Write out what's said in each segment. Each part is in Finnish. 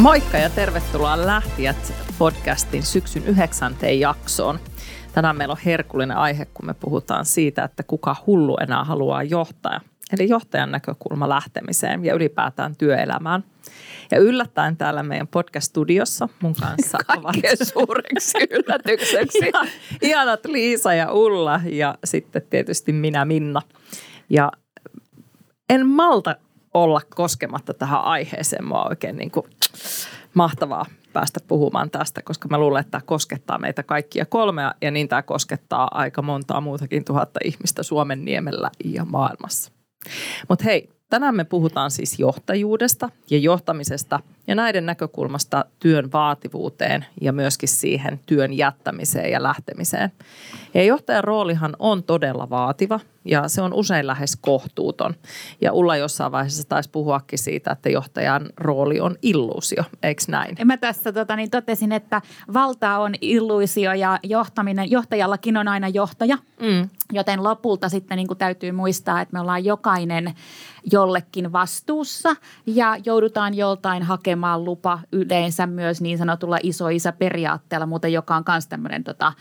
Moikka ja tervetuloa Lähtijät podcastin syksyn yhdeksänteen jaksoon. Tänään meillä on herkullinen aihe, kun me puhutaan siitä, että kuka hullu enää haluaa johtaa. Eli johtajan näkökulma lähtemiseen ja ylipäätään työelämään. Ja yllättäen täällä meidän podcast-studiossa mun kanssa ovat suureksi yllätykseksi. Ihanat Liisa ja Ulla ja sitten tietysti minä Minna. Ja en malta olla koskematta tähän aiheeseen. Mua oikein niin kuin mahtavaa päästä puhumaan tästä, koska mä luulen, että tämä koskettaa meitä kaikkia kolmea ja niin tämä koskettaa aika montaa muutakin tuhatta ihmistä Suomen niemellä ja maailmassa. Mutta hei, tänään me puhutaan siis johtajuudesta ja johtamisesta ja näiden näkökulmasta työn vaativuuteen ja myöskin siihen työn jättämiseen ja lähtemiseen. Ja johtajan roolihan on todella vaativa ja se on usein lähes kohtuuton. Ja Ulla jossain vaiheessa taisi puhuakin siitä, että johtajan rooli on illuusio, eikö näin? Mä tässä tota, niin totesin, että valta on illuusio ja johtaminen, johtajallakin on aina johtaja. Mm. Joten lopulta sitten niin täytyy muistaa, että me ollaan jokainen jollekin vastuussa ja joudutaan joltain hakemaan lupa yleensä myös niin sanotulla isoisa periaatteella, muuten joka on myös tämmöinen tota,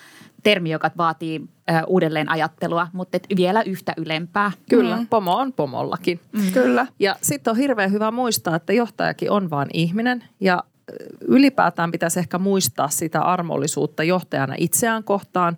termi, joka vaatii ö, uudelleen ajattelua, mutta et vielä yhtä ylempää. Kyllä, mm. pomo on pomollakin. Mm. Kyllä. Ja sitten on hirveän hyvä muistaa, että johtajakin on vain ihminen ja ylipäätään pitäisi ehkä muistaa sitä armollisuutta johtajana itseään kohtaan,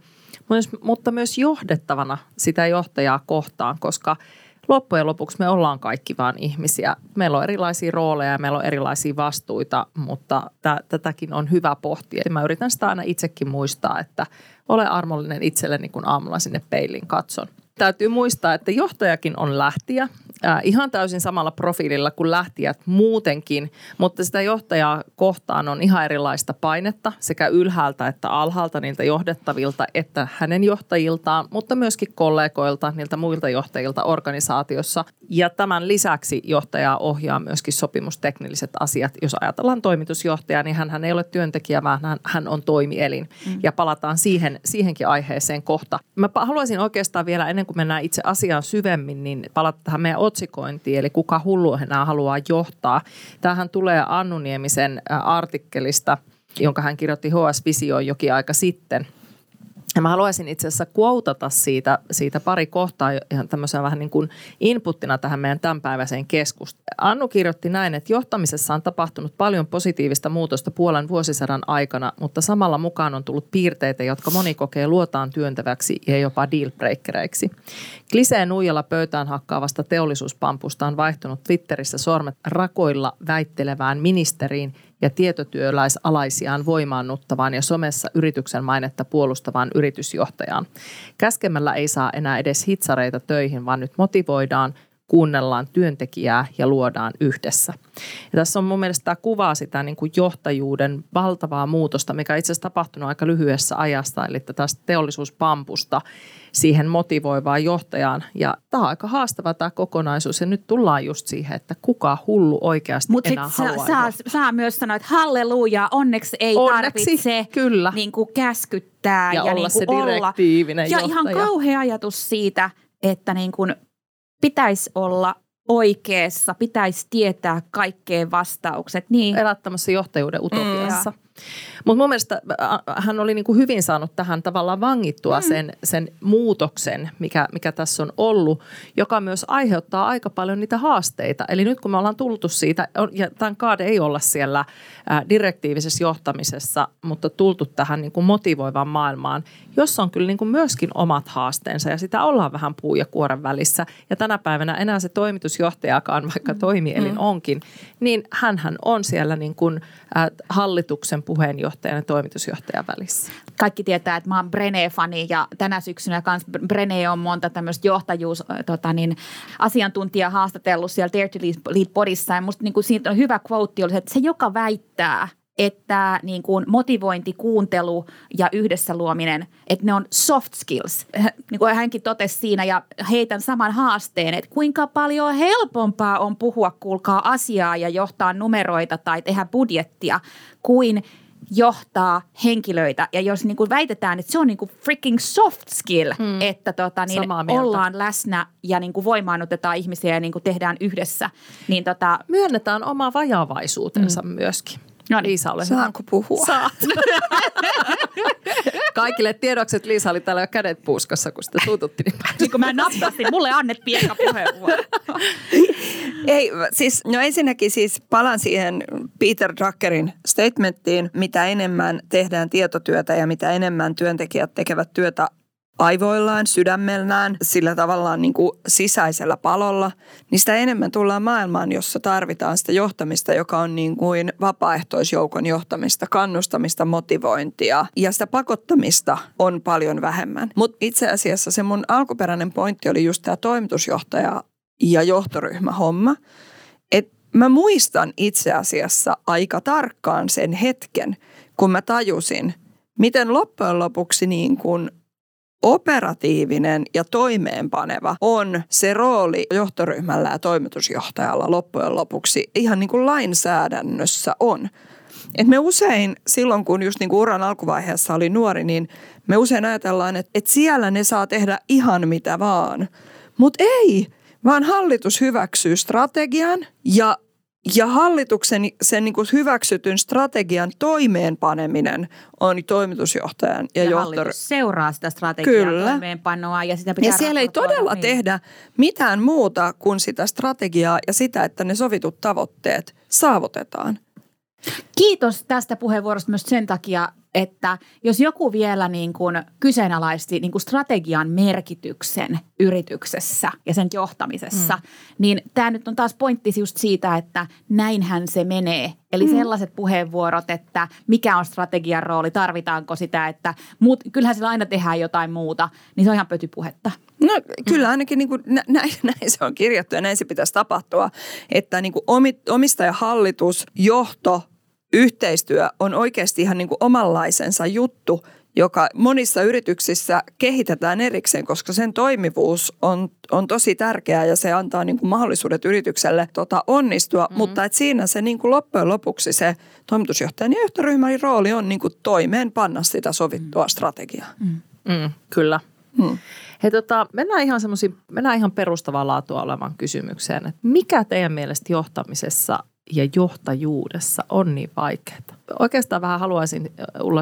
mutta myös johdettavana sitä johtajaa kohtaan, koska – loppujen lopuksi me ollaan kaikki vain ihmisiä. Meillä on erilaisia rooleja ja meillä on erilaisia vastuita, mutta t- tätäkin on hyvä pohtia. Mä yritän sitä aina itsekin muistaa, että ole armollinen itselleni, kun aamulla sinne peilin katson. Täytyy muistaa, että johtajakin on lähtiä äh, ihan täysin samalla profiililla kuin lähtijät muutenkin, mutta sitä johtajaa kohtaan on ihan erilaista painetta sekä ylhäältä että alhaalta niiltä johdettavilta että hänen johtajiltaan, mutta myöskin kollegoilta, niiltä muilta johtajilta organisaatiossa. Ja tämän lisäksi johtajaa ohjaa myöskin sopimusteknilliset asiat. Jos ajatellaan toimitusjohtajaa, niin hän ei ole työntekijä, vaan hän, hän on toimielin. Mm. Ja palataan siihen, siihenkin aiheeseen kohta. Mä haluaisin oikeastaan vielä ennen kuin mennään itse asiaan syvemmin, niin palata tähän meidän otsikointiin, eli kuka hullu enää haluaa johtaa. Tämähän tulee Annu Niemisen artikkelista, jonka hän kirjoitti HS Visioon jokin aika sitten – ja mä haluaisin itse asiassa kuotata siitä, siitä pari kohtaa ihan tämmöisenä vähän niin kuin inputtina tähän meidän tämänpäiväiseen keskusteluun. Annu kirjoitti näin, että johtamisessa on tapahtunut paljon positiivista muutosta puolen vuosisadan aikana, mutta samalla mukaan on tullut piirteitä, jotka moni kokee luotaan työntäväksi ja jopa dealbreakereiksi. Kliseen nuijalla pöytään hakkaavasta teollisuuspampusta on vaihtunut Twitterissä sormet rakoilla väittelevään ministeriin – ja tietotyöläisalaisiaan voimaannuttavaan ja somessa yrityksen mainetta puolustavaan yritysjohtajaan. Käskemällä ei saa enää edes hitsareita töihin, vaan nyt motivoidaan, kuunnellaan työntekijää ja luodaan yhdessä. Ja tässä on mun mielestä tämä kuvaa sitä niin kuin johtajuuden valtavaa muutosta, mikä itse asiassa tapahtunut aika lyhyessä ajasta, eli tästä teollisuuspampusta siihen motivoivaan johtajaan. Ja tämä on aika haastava tämä kokonaisuus ja nyt tullaan just siihen, että kuka hullu oikeasti Mut enää haluaa saa, saa, saa myös sanoa, että halleluja, onneksi ei onneksi, tarvitse kyllä. Niin kuin käskyttää ja, ja olla niin kuin se direktiivinen olla. Ja ihan kauhea ajatus siitä, että niin kuin pitäisi olla oikeassa, pitäisi tietää kaikkeen vastaukset. Niin. Elättämässä johtajuuden utopiassa. Mm. Mutta mun mielestä hän oli niin kuin hyvin saanut tähän tavallaan vangittua mm. sen, sen muutoksen, mikä, mikä tässä on ollut, joka myös aiheuttaa aika paljon niitä haasteita. Eli nyt kun me ollaan tultu siitä, ja tämän kaade ei olla siellä direktiivisessä johtamisessa, mutta tultu tähän niin kuin motivoivaan maailmaan, jossa on kyllä niin kuin myöskin omat haasteensa ja sitä ollaan vähän puu ja kuoren välissä. Ja tänä päivänä enää se toimitusjohtajakaan, vaikka mm. toimielin mm. onkin, niin hän on siellä niin kuin hallituksen puheenjohtajan ja toimitusjohtajan välissä. Kaikki tietää, että mä oon Brene-fani ja tänä syksynä kans Brene on monta tämmöistä johtajuus tota niin, asiantuntijaa haastatellut siellä Dare to Lead Bodissa. Ja musta niin kuin siitä on hyvä quote, oli, että se joka väittää – että niin kuin motivointi, kuuntelu ja yhdessä luominen, että ne on soft skills. Niin kuin hänkin totesi siinä ja heitän saman haasteen, että kuinka paljon helpompaa on puhua, kuulkaa asiaa ja johtaa numeroita tai tehdä budjettia kuin johtaa henkilöitä. Ja jos niin kuin väitetään, että se on niin kuin freaking soft skill, hmm. että tota, niin ollaan läsnä ja niin kuin voimaannutetaan ihmisiä ja niin kuin tehdään yhdessä. Niin tota, Myönnetään oma vajavaisuutensa hmm. myöskin. No niin. Liisa, ole Saanko puhua? Saat. Kaikille tiedokset Liisa oli täällä jo kädet puuskassa, kun sitä suututti niin paljon. Niin kun mä nappasin, mulle annettiin eka puheenvuoro. Ei, siis, no ensinnäkin siis palaan siihen Peter Druckerin statementtiin, mitä enemmän tehdään tietotyötä ja mitä enemmän työntekijät tekevät työtä aivoillaan, sydämellään, sillä tavallaan niin kuin sisäisellä palolla, niin sitä enemmän tullaan maailmaan, jossa tarvitaan sitä johtamista, joka on niin kuin vapaaehtoisjoukon johtamista, kannustamista, motivointia ja sitä pakottamista on paljon vähemmän. Mutta itse asiassa se mun alkuperäinen pointti oli just tämä toimitusjohtaja ja johtoryhmähomma, että mä muistan itse asiassa aika tarkkaan sen hetken, kun mä tajusin, miten loppujen lopuksi niin kuin operatiivinen ja toimeenpaneva on se rooli johtoryhmällä ja toimitusjohtajalla loppujen lopuksi ihan niin kuin lainsäädännössä on. Et me usein silloin, kun just niin kuin uran alkuvaiheessa oli nuori, niin me usein ajatellaan, että, että siellä ne saa tehdä ihan mitä vaan. Mutta ei, vaan hallitus hyväksyy strategian ja ja hallituksen sen niin kuin hyväksytyn strategian toimeenpaneminen on toimitusjohtajan ja, ja johtajan. seuraa sitä strategian Kyllä. toimeenpanoa ja sitä pitää Ja siellä ei todella niin. tehdä mitään muuta kuin sitä strategiaa ja sitä, että ne sovitut tavoitteet saavutetaan. Kiitos tästä puheenvuorosta myös sen takia, että jos joku vielä niin kuin kyseenalaisti niin kuin strategian merkityksen yrityksessä ja sen johtamisessa, mm. niin tämä nyt on taas pointti just siitä, että näinhän se menee. Eli mm. sellaiset puheenvuorot, että mikä on strategian rooli, tarvitaanko sitä, että muut, kyllähän sillä aina tehdään jotain muuta, niin se on ihan pötypuhetta. No kyllä ainakin niin kuin, näin, näin se on kirjattu ja näin se pitäisi tapahtua, että niin kuin omistajahallitus, johto, yhteistyö on oikeasti ihan niin kuin omanlaisensa juttu, joka monissa yrityksissä kehitetään erikseen, koska sen toimivuus on, on tosi tärkeää ja se antaa niin kuin mahdollisuudet yritykselle tota, onnistua, mm-hmm. mutta et siinä se niin kuin loppujen lopuksi se toimitusjohtajan ja johtoryhmän rooli on niin kuin toimeenpanna sitä sovittua mm. strategiaa. Mm. Mm, kyllä. Mm. He, tota, mennään, ihan mennään ihan perustavaa laatua olevan kysymykseen, että mikä teidän mielestä johtamisessa ja johtajuudessa on niin vaikeaa. Oikeastaan vähän haluaisin Ulla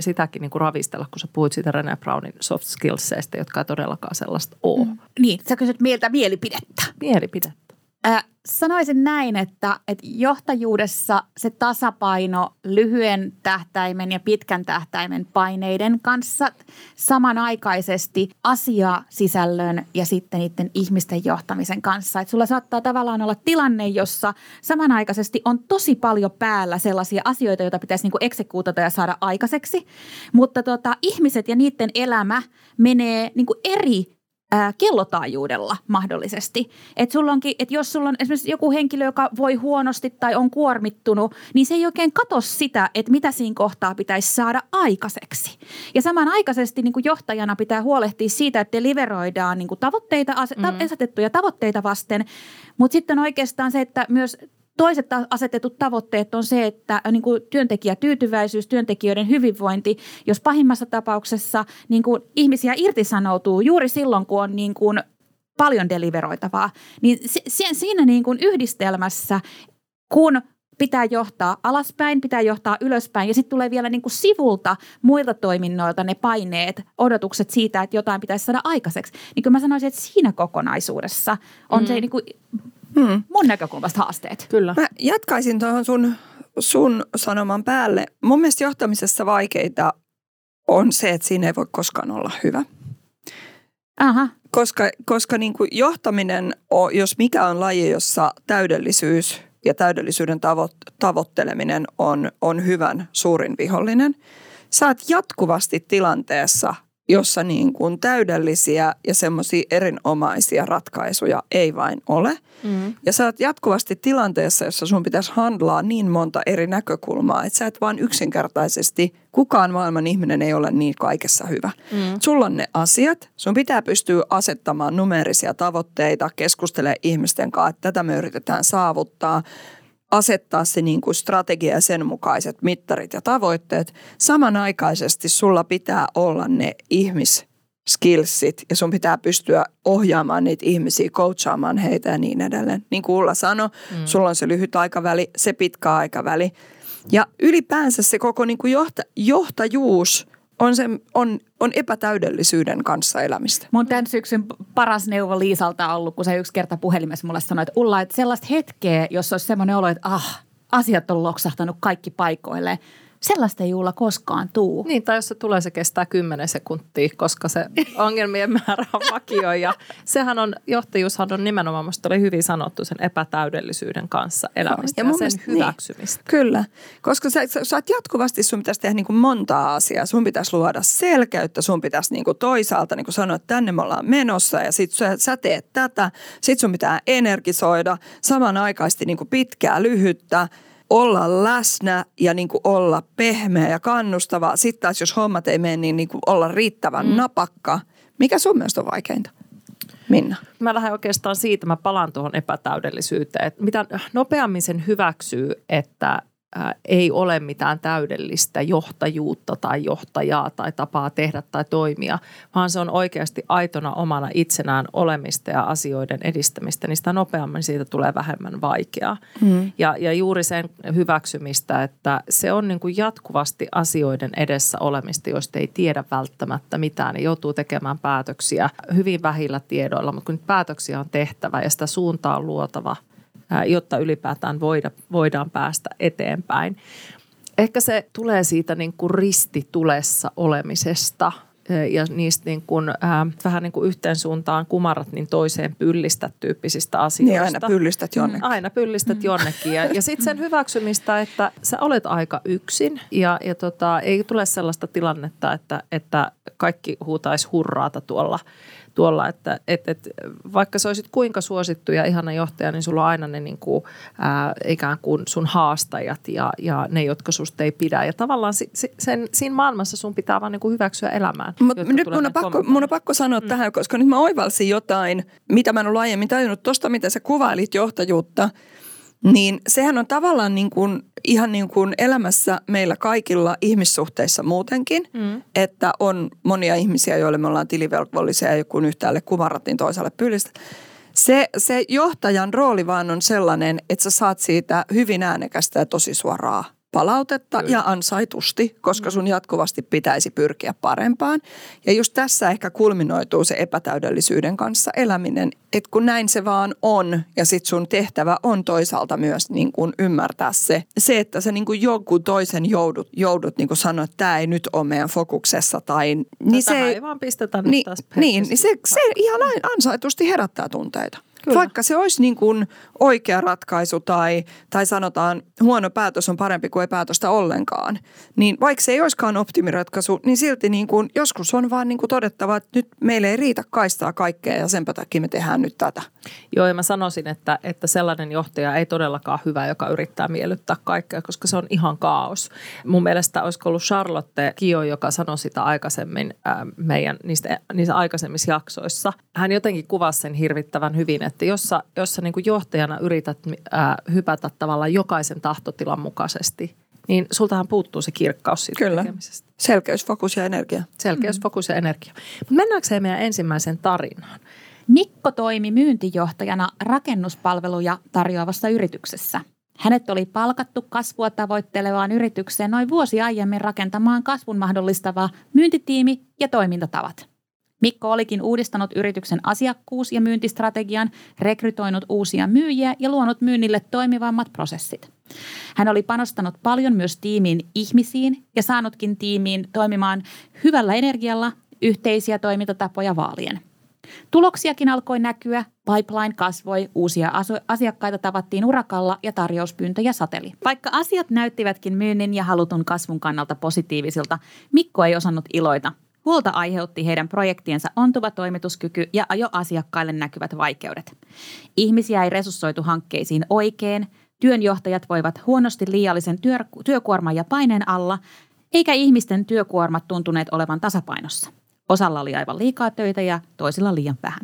sitäkin niin kuin ravistella, kun sä puhuit siitä René Brownin soft skillseistä, jotka ei todellakaan sellaista ole. Mm. Niin, sä kysyt mieltä mielipidettä. Mielipidettä. Sanoisin näin, että, että johtajuudessa se tasapaino lyhyen tähtäimen ja pitkän tähtäimen paineiden kanssa samanaikaisesti asiasisällön ja sitten niiden ihmisten johtamisen kanssa. Että sulla saattaa tavallaan olla tilanne, jossa samanaikaisesti on tosi paljon päällä sellaisia asioita, joita pitäisi niin eksekuutata ja saada aikaiseksi, mutta tota, ihmiset ja niiden elämä menee niin eri ää, kellotaajuudella mahdollisesti. Että et jos sulla on esimerkiksi joku henkilö, joka voi huonosti tai on kuormittunut, niin se ei oikein katso sitä, että mitä siinä kohtaa pitäisi saada aikaiseksi. Ja samanaikaisesti niin kuin johtajana pitää huolehtia siitä, että deliveroidaan niin kuin tavoitteita, mm. asetettuja tavoitteita vasten, mutta sitten oikeastaan se, että myös Toiset asetetut tavoitteet on se, että äh, niin kuin työntekijätyytyväisyys, työntekijöiden hyvinvointi, jos pahimmassa tapauksessa niin kuin ihmisiä irtisanoutuu juuri silloin, kun on niin kuin paljon deliveroitavaa, niin siinä niin kuin yhdistelmässä, kun pitää johtaa alaspäin, pitää johtaa ylöspäin ja sitten tulee vielä niin kuin sivulta muilta toiminnoilta ne paineet, odotukset siitä, että jotain pitäisi saada aikaiseksi. Niin kuin mä sanoisin, että siinä kokonaisuudessa on mm. se niin kuin hmm. mun näkökulmasta haasteet. Kyllä. Mä jatkaisin tuohon sun, sun sanoman päälle. Mun mielestä johtamisessa vaikeita on se, että siinä ei voi koskaan olla hyvä. Aha. Koska, koska niin kuin johtaminen, on, jos mikä on laji, jossa täydellisyys ja täydellisyyden tavo- tavoitteleminen on, on hyvän suurin vihollinen. Sä oot jatkuvasti tilanteessa, jossa niin kuin täydellisiä ja semmoisia erinomaisia ratkaisuja ei vain ole. Mm. Ja sä oot jatkuvasti tilanteessa, jossa sun pitäisi handlaa niin monta eri näkökulmaa, että sä et vaan yksinkertaisesti, kukaan maailman ihminen ei ole niin kaikessa hyvä. Mm. Sulla on ne asiat, sun pitää pystyä asettamaan numerisia tavoitteita, keskustelemaan ihmisten kanssa, että tätä me yritetään saavuttaa – asettaa se niin kuin strategia ja sen mukaiset mittarit ja tavoitteet. Samanaikaisesti sulla pitää olla ne ihmis skillsit ja sun pitää pystyä ohjaamaan niitä ihmisiä, coachaamaan heitä ja niin edelleen. Niin kuin Ulla sanoi, mm. sulla on se lyhyt aikaväli, se pitkä aikaväli. Ja ylipäänsä se koko niin kuin johta, johtajuus on, se, on, on epätäydellisyyden kanssa elämistä. Mun tämän syksyn paras neuvo Liisalta on ollut, kun se yksi kerta puhelimessa mulle sanoi, että Ulla, että sellaista hetkeä, jos olisi semmoinen olo, että ah, asiat on loksahtanut kaikki paikoille – Sellaista ei juulla koskaan tuu. Niin, tai jos se tulee, se kestää 10 sekuntia, koska se ongelmien määrä on vakio. Ja sehän on, johtajuushan on nimenomaan, minusta oli hyvin sanottu, sen epätäydellisyyden kanssa elämistä ja, ja sen mielestä, hyväksymistä. Niin, kyllä, koska sä, sä, sä jatkuvasti, sun pitäisi tehdä niin kuin monta asiaa. Sun pitäisi luoda selkeyttä, sun pitäisi niin kuin toisaalta niin kuin sanoa, että tänne me ollaan menossa ja sit sä, sä teet tätä. Sit sun pitää energisoida samanaikaisesti niin kuin pitkää, lyhyttä – olla läsnä ja niin kuin olla pehmeä ja kannustava. Sitten taas jos hommat ei mene, niin, niin kuin olla riittävän mm. napakka. Mikä sun mielestä on vaikeinta? Minna? Mä lähden oikeastaan siitä, mä palaan tuohon epätäydellisyyteen. Että mitä nopeammin sen hyväksyy, että ei ole mitään täydellistä johtajuutta tai johtajaa tai tapaa tehdä tai toimia, vaan se on oikeasti aitona omana itsenään olemista ja asioiden edistämistä, niin sitä nopeammin siitä tulee vähemmän vaikeaa. Mm. Ja, ja juuri sen hyväksymistä, että se on niin kuin jatkuvasti asioiden edessä olemista, joista ei tiedä välttämättä mitään, niin joutuu tekemään päätöksiä hyvin vähillä tiedoilla, mutta kun päätöksiä on tehtävä ja sitä suuntaa on luotava – jotta ylipäätään voida, voidaan päästä eteenpäin. Ehkä se tulee siitä niin kuin ristitulessa olemisesta ja niistä niin kuin, äh, vähän niin kuin yhteen suuntaan kumarat niin toiseen pyllistä tyyppisistä asioista. Niin aina pyllistät jonnekin. Aina pyllistät mm. jonnekin ja, ja sitten sen hyväksymistä, että sä olet aika yksin ja, ja tota, ei tule sellaista tilannetta, että, että kaikki huutaisi hurraata tuolla – tuolla, että et, et, vaikka sä olisit kuinka suosittu ja ihana johtaja, niin sulla on aina ne niin kuin, ää, ikään kuin sun haastajat ja, ja ne, jotka susta ei pidä. Ja tavallaan si, sen, siinä maailmassa sun pitää vaan niin kuin hyväksyä elämään. Mut nyt mun on, pakko, mun on pakko sanoa mm. tähän, koska nyt mä oivalsin jotain, mitä mä en ollut aiemmin tajunnut tuosta, mitä sä kuvailit johtajuutta – niin sehän on tavallaan niin kuin, ihan niin kuin elämässä meillä kaikilla ihmissuhteissa muutenkin, mm. että on monia ihmisiä, joille me ollaan tilivelvollisia ja kun yhtäälle kumarrat, niin toisaalle pyllistä. Se, se johtajan rooli vaan on sellainen, että sä saat siitä hyvin äänekästä ja tosi suoraa palautetta Kyllä. ja ansaitusti, koska sun jatkuvasti pitäisi pyrkiä parempaan. Ja just tässä ehkä kulminoituu se epätäydellisyyden kanssa eläminen, että kun näin se vaan on ja sit sun tehtävä on toisaalta myös niin kuin ymmärtää se, se että sä niin kuin jonkun toisen joudut, joudut niin kuin sanoa, että tämä ei nyt ole meidän fokuksessa tai... Niin se ei vaan pistetä niin, taas Niin, niin se, se ihan ansaitusti herättää tunteita. Kyllä. Vaikka se olisi niin kuin oikea ratkaisu tai, tai sanotaan huono päätös on parempi kuin ei päätöstä ollenkaan, niin vaikka se ei olisikaan optimiratkaisu, niin silti niin kuin joskus on vaan niin kuin todettava, että nyt meille ei riitä kaistaa kaikkea ja sen takia me tehdään nyt tätä. Joo ja mä sanoisin, että, että sellainen johtaja ei todellakaan hyvä, joka yrittää miellyttää kaikkea, koska se on ihan kaos. Mun mielestä olisiko ollut Charlotte Kio, joka sanoi sitä aikaisemmin äh, meidän niistä, niissä aikaisemmissa jaksoissa. Hän jotenkin kuvasi sen hirvittävän hyvin, että jos sä, jos sä niin kuin johtajana yrität ää, hypätä tavallaan jokaisen tahtotilan mukaisesti, niin sultahan puuttuu se kirkkaus siitä Kyllä. tekemisestä. Selkeys, fokus ja energia. Selkeys, mm. fokus ja energia. Mutta mennäänkö meidän ensimmäisen tarinaan? Mikko toimi myyntijohtajana rakennuspalveluja tarjoavassa yrityksessä. Hänet oli palkattu kasvua tavoittelevaan yritykseen noin vuosi aiemmin rakentamaan kasvun mahdollistavaa myyntitiimi ja toimintatavat – Mikko olikin uudistanut yrityksen asiakkuus- ja myyntistrategian, rekrytoinut uusia myyjiä ja luonut myynnille toimivammat prosessit. Hän oli panostanut paljon myös tiimiin ihmisiin ja saanutkin tiimiin toimimaan hyvällä energialla yhteisiä toimintatapoja vaalien. Tuloksiakin alkoi näkyä, pipeline kasvoi, uusia asiakkaita tavattiin urakalla ja tarjouspyyntöjä sateli. Vaikka asiat näyttivätkin myynnin ja halutun kasvun kannalta positiivisilta, Mikko ei osannut iloita. Huolta aiheutti heidän projektiensa ontuva toimituskyky ja jo asiakkaille näkyvät vaikeudet. Ihmisiä ei resurssoitu hankkeisiin oikein, työnjohtajat voivat huonosti liiallisen työ, työkuorman ja paineen alla, eikä ihmisten työkuormat tuntuneet olevan tasapainossa. Osalla oli aivan liikaa töitä ja toisilla liian vähän.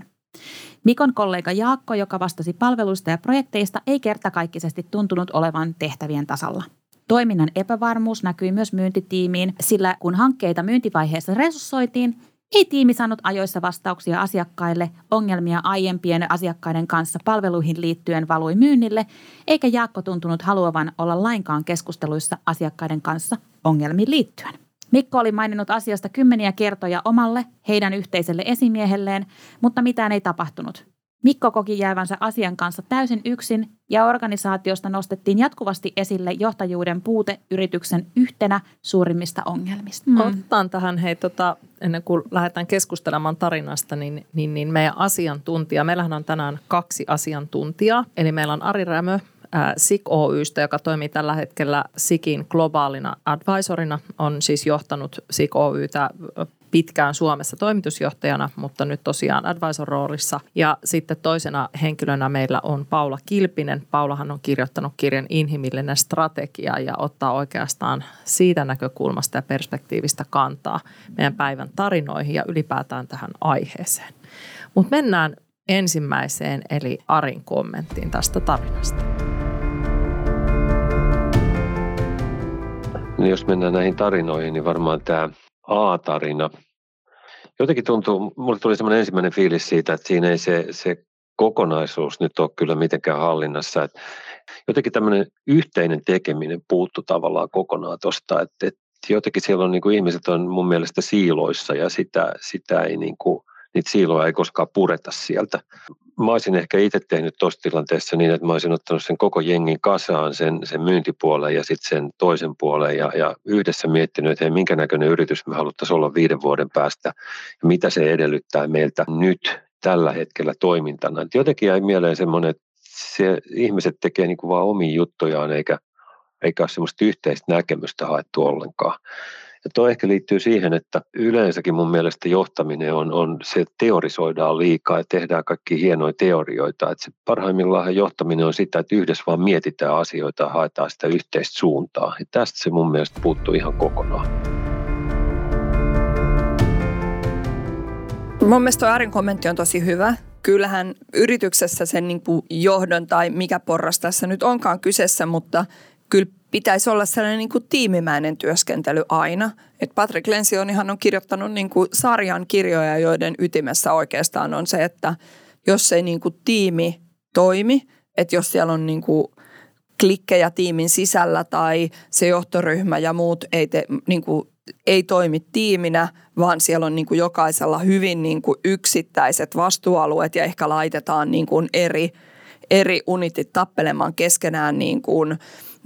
Mikon kollega Jaakko, joka vastasi palveluista ja projekteista, ei kertakaikkisesti tuntunut olevan tehtävien tasalla – Toiminnan epävarmuus näkyi myös myyntitiimiin, sillä kun hankkeita myyntivaiheessa resurssoitiin, Ei tiimi saanut ajoissa vastauksia asiakkaille, ongelmia aiempien asiakkaiden kanssa palveluihin liittyen valui myynnille, eikä Jaakko tuntunut haluavan olla lainkaan keskusteluissa asiakkaiden kanssa ongelmiin liittyen. Mikko oli maininnut asiasta kymmeniä kertoja omalle, heidän yhteiselle esimiehelleen, mutta mitään ei tapahtunut. Mikko koki jäävänsä asian kanssa täysin yksin ja organisaatiosta nostettiin jatkuvasti esille johtajuuden puute yrityksen yhtenä suurimmista ongelmista. Mm. Otetaan tähän, hei, tota, ennen kuin lähdetään keskustelemaan tarinasta, niin, niin, niin meidän asiantuntija, meillähän on tänään kaksi asiantuntijaa, eli meillä on Ari Rämö, SIK Oystä, joka toimii tällä hetkellä SIKin globaalina advisorina, on siis johtanut SIK Oytä pitkään Suomessa toimitusjohtajana, mutta nyt tosiaan advisor-roolissa. Ja sitten toisena henkilönä meillä on Paula Kilpinen. Paulahan on kirjoittanut kirjan Inhimillinen strategia ja ottaa oikeastaan siitä näkökulmasta ja perspektiivistä kantaa meidän päivän tarinoihin ja ylipäätään tähän aiheeseen. Mutta mennään ensimmäiseen eli Arin kommenttiin tästä tarinasta. Niin jos mennään näihin tarinoihin, niin varmaan tämä A-tarina. Jotenkin tuntuu, mulle tuli semmoinen ensimmäinen fiilis siitä, että siinä ei se, se kokonaisuus nyt ole kyllä mitenkään hallinnassa. Että jotenkin tämmöinen yhteinen tekeminen puuttu tavallaan kokonaan tuosta, että, että jotenkin siellä on niin kuin ihmiset on mun mielestä siiloissa ja sitä, sitä ei niin kuin, niitä siiloja ei koskaan pureta sieltä mä olisin ehkä itse tehnyt tuossa tilanteessa niin, että mä olisin ottanut sen koko jengin kasaan, sen, sen myyntipuolen ja sitten sen toisen puolen ja, ja yhdessä miettinyt, että hei, minkä näköinen yritys me haluttaisiin olla viiden vuoden päästä ja mitä se edellyttää meiltä nyt tällä hetkellä toimintana. Et jotenkin jäi mieleen semmoinen, että se, ihmiset tekee niin kuin vaan omia juttujaan eikä, eikä ole semmoista yhteistä näkemystä haettu ollenkaan. Ja tuo ehkä liittyy siihen, että yleensäkin mun mielestä johtaminen on, on se, että teorisoidaan liikaa ja tehdään kaikki hienoja teorioita. Että se parhaimmillaan johtaminen on sitä, että yhdessä vaan mietitään asioita ja haetaan sitä yhteistä suuntaa. Ja tästä se mun mielestä puuttuu ihan kokonaan. Mun mielestä Arin kommentti on tosi hyvä. Kyllähän yrityksessä sen niin kuin johdon tai mikä porras tässä nyt onkaan kyseessä, mutta kyllä pitäisi olla sellainen niin kuin tiimimäinen työskentely aina. Et Patrick Lensionihan on kirjoittanut niin kuin sarjan kirjoja, joiden ytimessä oikeastaan on se, että jos ei niin kuin tiimi toimi, että jos siellä on niin kuin klikkejä tiimin sisällä tai se johtoryhmä ja muut ei, te, niin kuin, ei toimi tiiminä, vaan siellä on niin kuin jokaisella hyvin niin kuin yksittäiset vastuualueet ja ehkä laitetaan niin kuin eri, eri unitit tappelemaan keskenään niin kuin –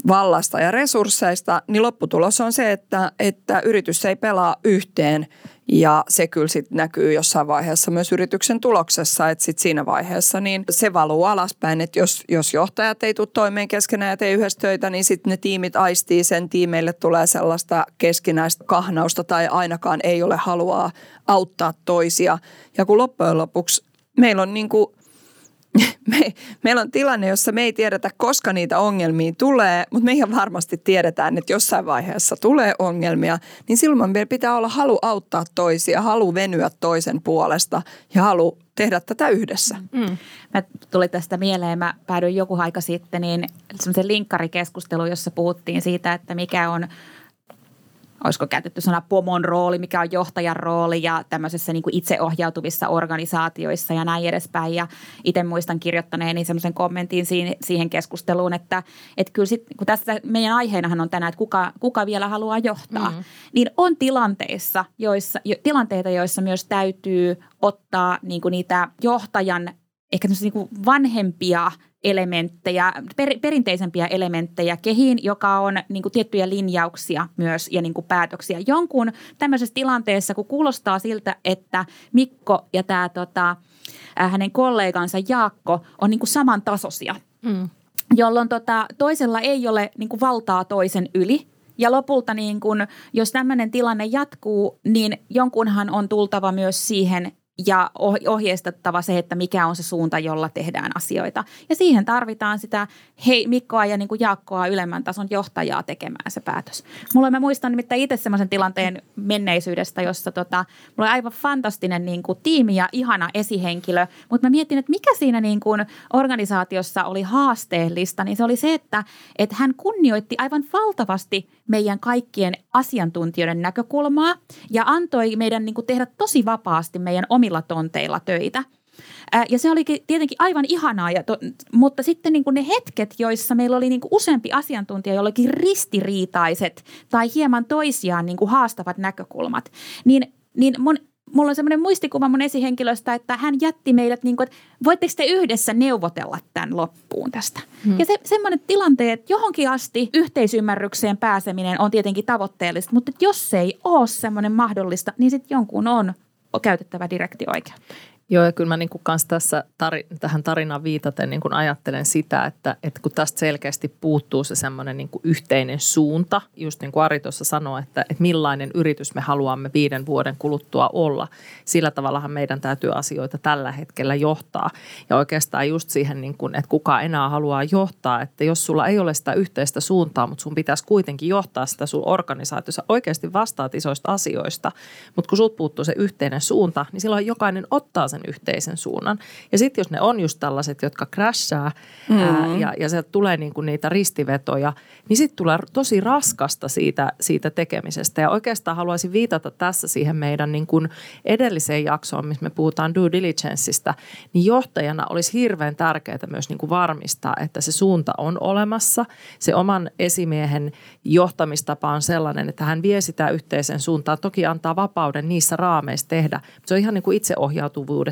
vallasta ja resursseista, niin lopputulos on se, että, että yritys ei pelaa yhteen ja se kyllä sitten näkyy jossain vaiheessa myös yrityksen tuloksessa, että sitten siinä vaiheessa niin se valuu alaspäin, että jos, jos johtajat ei tule toimeen keskenään ja tee yhdessä töitä, niin sitten ne tiimit aistii sen, tiimeille tulee sellaista keskinäistä kahnausta tai ainakaan ei ole halua auttaa toisia. Ja kun loppujen lopuksi meillä on niin kuin me, meillä on tilanne, jossa me ei tiedetä, koska niitä ongelmia tulee, mutta me ihan varmasti tiedetään, että jossain vaiheessa tulee ongelmia, niin silloin meillä pitää olla halu auttaa toisia, halu venyä toisen puolesta ja halu tehdä tätä yhdessä. Mm. Mä tuli tästä mieleen, mä päädyin joku aika sitten niin semmoisen linkkarikeskusteluun, jossa puhuttiin siitä, että mikä on olisiko käytetty sana pomon rooli, mikä on johtajan rooli ja tämmöisessä niin kuin itseohjautuvissa organisaatioissa ja näin edespäin. Ja itse muistan kirjoittaneeni semmoisen kommentin siihen, keskusteluun, että, että kyllä sit, kun tässä meidän aiheenahan on tänään, että kuka, kuka vielä haluaa johtaa, mm. niin on tilanteissa, joissa, tilanteita, joissa myös täytyy ottaa niin kuin niitä johtajan ehkä niin kuin vanhempia – elementtejä, per, perinteisempiä elementtejä kehiin, joka on niin kuin tiettyjä linjauksia myös ja niin kuin päätöksiä. Jonkun tämmöisessä tilanteessa, kun kuulostaa siltä, että Mikko ja tämä tota, äh, hänen kollegansa Jaakko on niin kuin samantasoisia, mm. jolloin tota, toisella ei ole niin kuin valtaa toisen yli – ja lopulta, niin kun, jos tämmöinen tilanne jatkuu, niin jonkunhan on tultava myös siihen ja ohjeistettava se, että mikä on se suunta, jolla tehdään asioita. Ja siihen tarvitaan sitä hei, Mikkoa ja niin kuin Jaakkoa ylemmän tason johtajaa tekemään se päätös. Mulla mä muistan nimittäin itse semmoisen tilanteen menneisyydestä, jossa tota, mulla oli aivan fantastinen niin kuin tiimi ja ihana esihenkilö, mutta mä mietin, että mikä siinä niin kuin organisaatiossa oli haasteellista, niin se oli se, että, että hän kunnioitti aivan valtavasti meidän kaikkien asiantuntijoiden näkökulmaa ja antoi meidän niin kuin tehdä tosi vapaasti meidän omilla tonteilla töitä. Ja se oli tietenkin aivan ihanaa, ja to, mutta sitten niin kuin ne hetket, joissa meillä oli niin kuin useampi asiantuntija, jollakin ristiriitaiset tai hieman toisiaan niin kuin haastavat näkökulmat, niin, niin mun, mulla on semmoinen muistikuva mun esihenkilöstä, että hän jätti meidät, niin kuin, että voitteko te yhdessä neuvotella tämän loppuun tästä. Hmm. Ja se, semmoinen tilanteet, että johonkin asti yhteisymmärrykseen pääseminen on tietenkin tavoitteellista, mutta jos se ei ole semmoinen mahdollista, niin sitten jonkun on käytettävä direktioikeutta. Joo, ja kyllä mä niin kuin kans tässä tari, tähän tarinaan viitaten niin kuin ajattelen sitä, että, että kun tästä selkeästi puuttuu se semmoinen niin yhteinen suunta, just niin kuin Ari tuossa sanoi, että, että millainen yritys me haluamme viiden vuoden kuluttua olla. Sillä tavallahan meidän täytyy asioita tällä hetkellä johtaa. Ja oikeastaan just siihen, niin kuin, että kuka enää haluaa johtaa, että jos sulla ei ole sitä yhteistä suuntaa, mutta sun pitäisi kuitenkin johtaa sitä sun organisaatiossa, oikeasti vastaat isoista asioista, mutta kun sulta puuttuu se yhteinen suunta, niin silloin jokainen ottaa sen yhteisen suunnan. Ja sitten jos ne on just tällaiset, jotka crashaa mm. ää, ja, ja sieltä tulee niinku niitä ristivetoja, niin sitten tulee tosi raskasta siitä, siitä tekemisestä. Ja oikeastaan haluaisin viitata tässä siihen meidän niinku edelliseen jaksoon, missä me puhutaan due diligenceista, niin johtajana olisi hirveän tärkeää myös niinku varmistaa, että se suunta on olemassa. Se oman esimiehen johtamistapa on sellainen, että hän vie sitä yhteisen suuntaan. Toki antaa vapauden niissä raameissa tehdä, mutta se on ihan niin kuin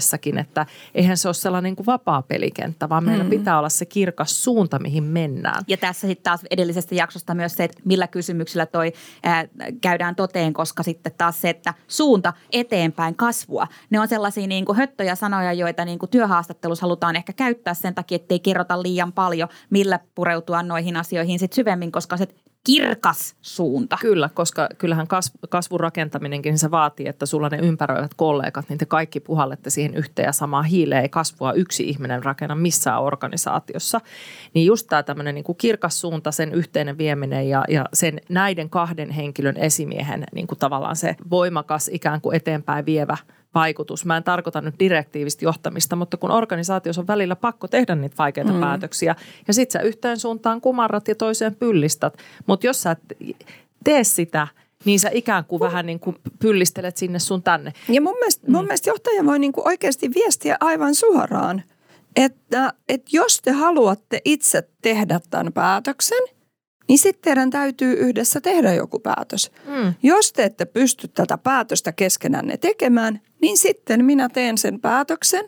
tulevaisuudessakin, että eihän se ole sellainen niin kuin vapaa pelikenttä, vaan meillä hmm. pitää olla se kirkas suunta, mihin mennään. Ja tässä sitten taas edellisestä jaksosta myös se, että millä kysymyksillä toi ää, käydään toteen, koska sitten taas se, että suunta eteenpäin kasvua, ne on sellaisia niin kuin höttöjä sanoja, joita niin kuin työhaastattelussa halutaan ehkä käyttää sen takia, ettei kerrota liian paljon, millä pureutua noihin asioihin sitten syvemmin, koska se kirkas suunta. Kyllä, koska kyllähän kasvun rakentaminenkin se vaatii, että sulla ne ympäröivät kollegat, niin te kaikki puhallette siihen yhteen ja samaan hiileen. Ei kasvua yksi ihminen rakenna missään organisaatiossa. Niin just tämä tämmöinen niin kuin kirkas suunta, sen yhteinen vieminen ja, ja sen näiden kahden henkilön esimiehen niin kuin tavallaan se voimakas ikään kuin eteenpäin vievä – vaikutus. Mä en tarkoita nyt direktiivistä johtamista, mutta kun organisaatiossa on välillä pakko tehdä niitä vaikeita mm. päätöksiä ja sit sä yhteen suuntaan kumarrat ja toiseen pyllistät, mutta jos sä et tee sitä, niin sä ikään kuin vähän niin kuin pyllistelet sinne sun tänne. Ja mun mielestä, mun mm. mielestä johtaja voi niin kuin oikeasti viestiä aivan suoraan, että, että jos te haluatte itse tehdä tämän päätöksen – niin sitten teidän täytyy yhdessä tehdä joku päätös. Mm. Jos te ette pysty tätä päätöstä keskenänne tekemään, niin sitten minä teen sen päätöksen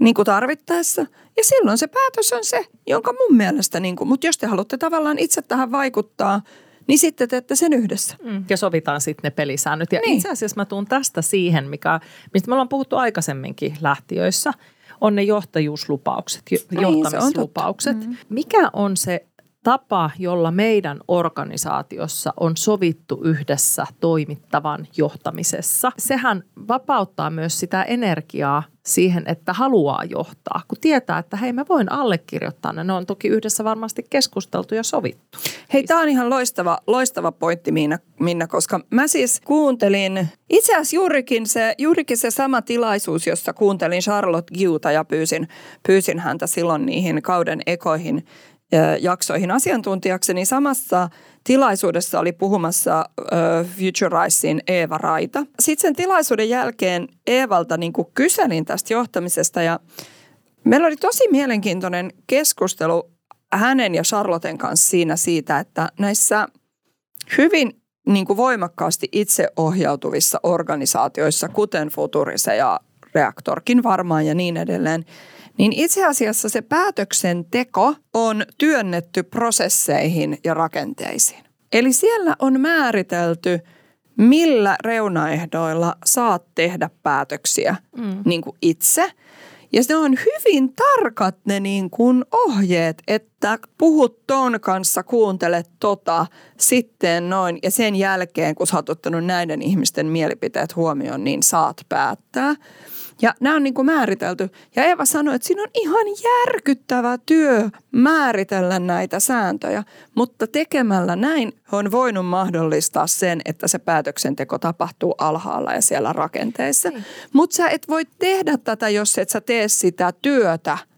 niin kuin tarvittaessa. Ja silloin se päätös on se, jonka mun mielestä, niin kuin, mutta jos te haluatte tavallaan itse tähän vaikuttaa, niin sitten teette sen yhdessä. Mm. Ja sovitaan sitten ne pelisäännöt. Ja niin. itse asiassa mä tuun tästä siihen, mikä, mistä me ollaan puhuttu aikaisemminkin lähtiöissä, on ne johtajuuslupaukset, niin, johtamislupaukset. Mm. Mikä on se tapa, jolla meidän organisaatiossa on sovittu yhdessä toimittavan johtamisessa. Sehän vapauttaa myös sitä energiaa siihen, että haluaa johtaa, kun tietää, että hei mä voin allekirjoittaa ne. Ne on toki yhdessä varmasti keskusteltu ja sovittu. Hei, tämä on ihan loistava, loistava pointti Minna, Minna, koska mä siis kuuntelin, itse asiassa juurikin se, juurikin se sama tilaisuus, jossa kuuntelin Charlotte Giuta ja pyysin, pyysin häntä silloin niihin kauden ekoihin jaksoihin asiantuntijaksi, niin samassa tilaisuudessa oli puhumassa uh, Futurizein Eeva Raita. Sitten sen tilaisuuden jälkeen Eevalta niin kuin kyselin tästä johtamisesta ja meillä oli tosi mielenkiintoinen keskustelu hänen ja Charlotten kanssa siinä siitä, että näissä hyvin niin kuin voimakkaasti itseohjautuvissa organisaatioissa, kuten Futurise ja Reaktorkin varmaan ja niin edelleen – niin itse asiassa se päätöksenteko on työnnetty prosesseihin ja rakenteisiin. Eli siellä on määritelty, millä reunaehdoilla saat tehdä päätöksiä mm. niin kuin itse. Ja ne on hyvin tarkat ne niin kuin ohjeet, että puhut ton kanssa, kuuntelet tota, sitten noin. Ja sen jälkeen, kun sä oot ottanut näiden ihmisten mielipiteet huomioon, niin saat päättää. Ja nämä on niin kuin määritelty. Ja Eva sanoi, että siinä on ihan järkyttävä työ määritellä näitä sääntöjä. Mutta tekemällä näin on voinut mahdollistaa sen, että se päätöksenteko tapahtuu alhaalla ja siellä rakenteissa. Niin. Mutta sä et voi tehdä tätä, jos et sä tee sitä työtä –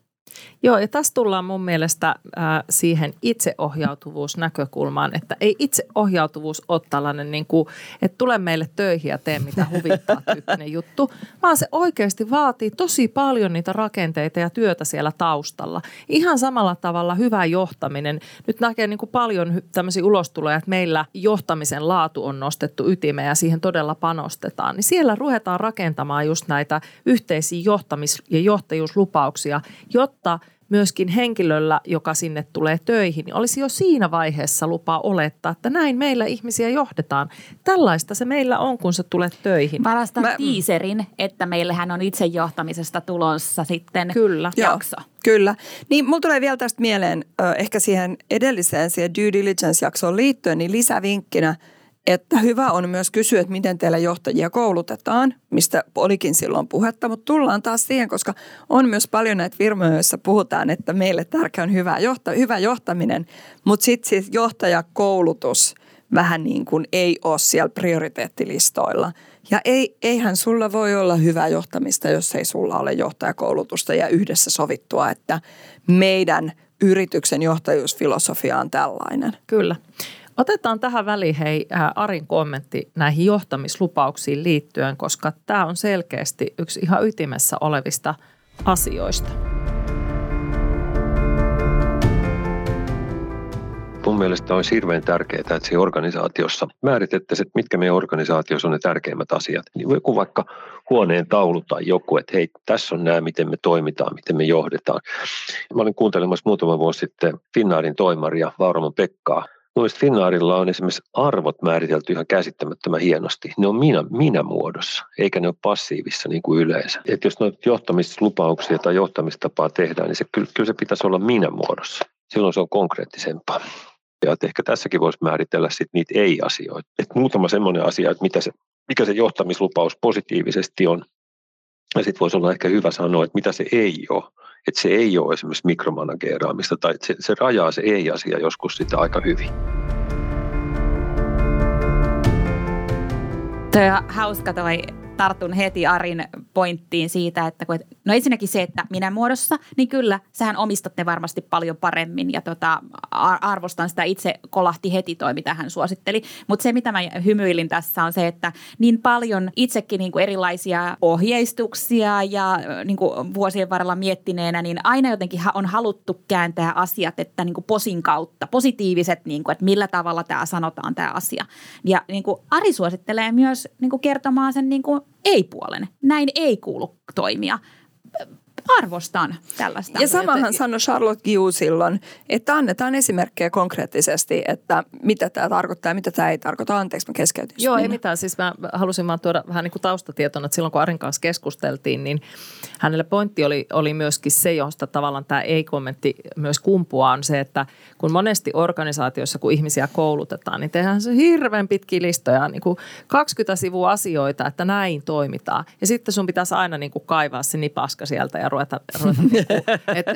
Joo, ja tässä tullaan mun mielestä äh, siihen itseohjautuvuusnäkökulmaan, että ei itseohjautuvuus ole tällainen, niin kuin, että tule meille töihin ja tee mitä huvittaa tyyppinen juttu, vaan se oikeasti vaatii tosi paljon niitä rakenteita ja työtä siellä taustalla. Ihan samalla tavalla hyvä johtaminen. Nyt näkee niin kuin paljon tämmöisiä ulostuloja, että meillä johtamisen laatu on nostettu ytimeen ja siihen todella panostetaan. Niin siellä ruvetaan rakentamaan just näitä yhteisiä johtamis- ja johtajuuslupauksia, jotta – myöskin henkilöllä, joka sinne tulee töihin, niin olisi jo siinä vaiheessa lupa olettaa, että näin meillä ihmisiä johdetaan. Tällaista se meillä on, kun sä tulet töihin. Varastan Mä, teaserin, että meillähän on itsejohtamisesta tulossa sitten Kyllä. jakso. Joo, kyllä. Niin mulla tulee vielä tästä mieleen ehkä siihen edelliseen, siihen due diligence-jaksoon liittyen, niin lisävinkkinä – että hyvä on myös kysyä, että miten teillä johtajia koulutetaan, mistä olikin silloin puhetta, mutta tullaan taas siihen, koska on myös paljon näitä firmoja, joissa puhutaan, että meille tärkeä on hyvä, johta, hyvä johtaminen, mutta sitten siis johtajakoulutus vähän niin kuin ei ole siellä prioriteettilistoilla. Ja ei, eihän sulla voi olla hyvää johtamista, jos ei sulla ole johtajakoulutusta ja yhdessä sovittua, että meidän yrityksen johtajuusfilosofia on tällainen. Kyllä. Otetaan tähän väliin hei Arin kommentti näihin johtamislupauksiin liittyen, koska tämä on selkeästi yksi ihan ytimessä olevista asioista. mun mielestä olisi hirveän tärkeää, että siinä organisaatiossa määritettäisiin, että mitkä meidän organisaatiossa on ne tärkeimmät asiat. Niin joku vaikka huoneen taulu tai joku, että hei, tässä on nämä, miten me toimitaan, miten me johdetaan. Mä olin kuuntelemassa muutama vuosi sitten Finnaarin toimaria Vauromon Pekkaa, Mielestäni Finnaarilla on esimerkiksi arvot määritelty ihan käsittämättömän hienosti. Ne on minä, minä muodossa, eikä ne ole passiivissa niin kuin yleensä. Et jos noita johtamislupauksia tai johtamistapaa tehdään, niin se, kyllä, kyllä se pitäisi olla minä muodossa. Silloin se on konkreettisempaa. Ja että ehkä tässäkin voisi määritellä sit niitä ei-asioita. Et muutama semmoinen asia, että mitä se, mikä se johtamislupaus positiivisesti on. Ja sitten voisi olla ehkä hyvä sanoa, että mitä se ei ole että se ei ole esimerkiksi mikromanageeraamista tai se, se rajaa se ei-asia joskus sitä aika hyvin. Tuo on hauska toi tartun heti Arin pointtiin siitä, että kun, no ensinnäkin se, että minä muodossa, niin kyllä, sähän omistat ne varmasti paljon paremmin ja tota, arvostan sitä itse kolahti heti toi, mitä hän suositteli. Mutta se, mitä mä hymyilin tässä on se, että niin paljon itsekin niin kuin erilaisia ohjeistuksia ja niin kuin vuosien varrella miettineenä, niin aina jotenkin on haluttu kääntää asiat, että niin kuin posin kautta, positiiviset, niin kuin, että millä tavalla tämä sanotaan tämä asia. Ja niin kuin Ari suosittelee myös niin kuin kertomaan sen niin kuin ei-puolen. Näin ei kuulu toimia arvostan tällaista. Ja samahan sanoi Charlotte Giu silloin, että annetaan esimerkkejä konkreettisesti, että mitä tämä tarkoittaa ja mitä tämä ei tarkoita. Anteeksi, mä keskeytin. Joo, ei mitään. Siis mä halusin vaan tuoda vähän niin kuin taustatietona, että silloin kun Arin kanssa keskusteltiin, niin hänelle pointti oli, oli myöskin se, josta tavallaan tämä ei-kommentti myös kumpuaa, on se, että kun monesti organisaatioissa, kun ihmisiä koulutetaan, niin tehdään se hirveän pitkiä listoja, niin kuin 20 sivua asioita, että näin toimitaan. Ja sitten sun pitäisi aina niin kuin kaivaa se nipaska sieltä ja ruveta, ruveta niin että et,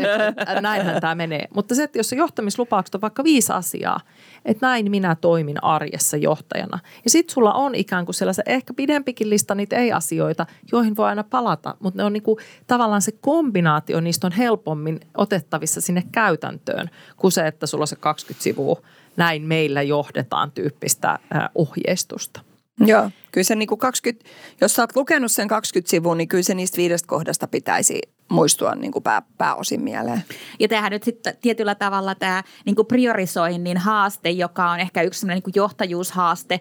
näinhän tämä menee. Mutta se, että jos se johtamislupaukset on vaikka viisi asiaa, että näin minä toimin arjessa johtajana. Ja sitten sulla on ikään kuin sellaisen ehkä pidempikin lista niitä ei-asioita, joihin voi aina palata, mutta ne on niin kuin, tavallaan se kombinaatio, niistä on helpommin otettavissa sinne käytäntöön kuin se, että sulla on se 20 sivua näin meillä johdetaan tyyppistä ohjeistusta. Joo, kyllä se niin kuin 20, jos sä oot lukenut sen 20 sivua, niin kyllä se niistä viidestä kohdasta pitäisi muistua niin kuin pää, pääosin mieleen. Ja tämähän nyt sitten tietyllä tavalla tämä niin kuin priorisoinnin haaste, joka on ehkä yksi niin kuin johtajuushaaste,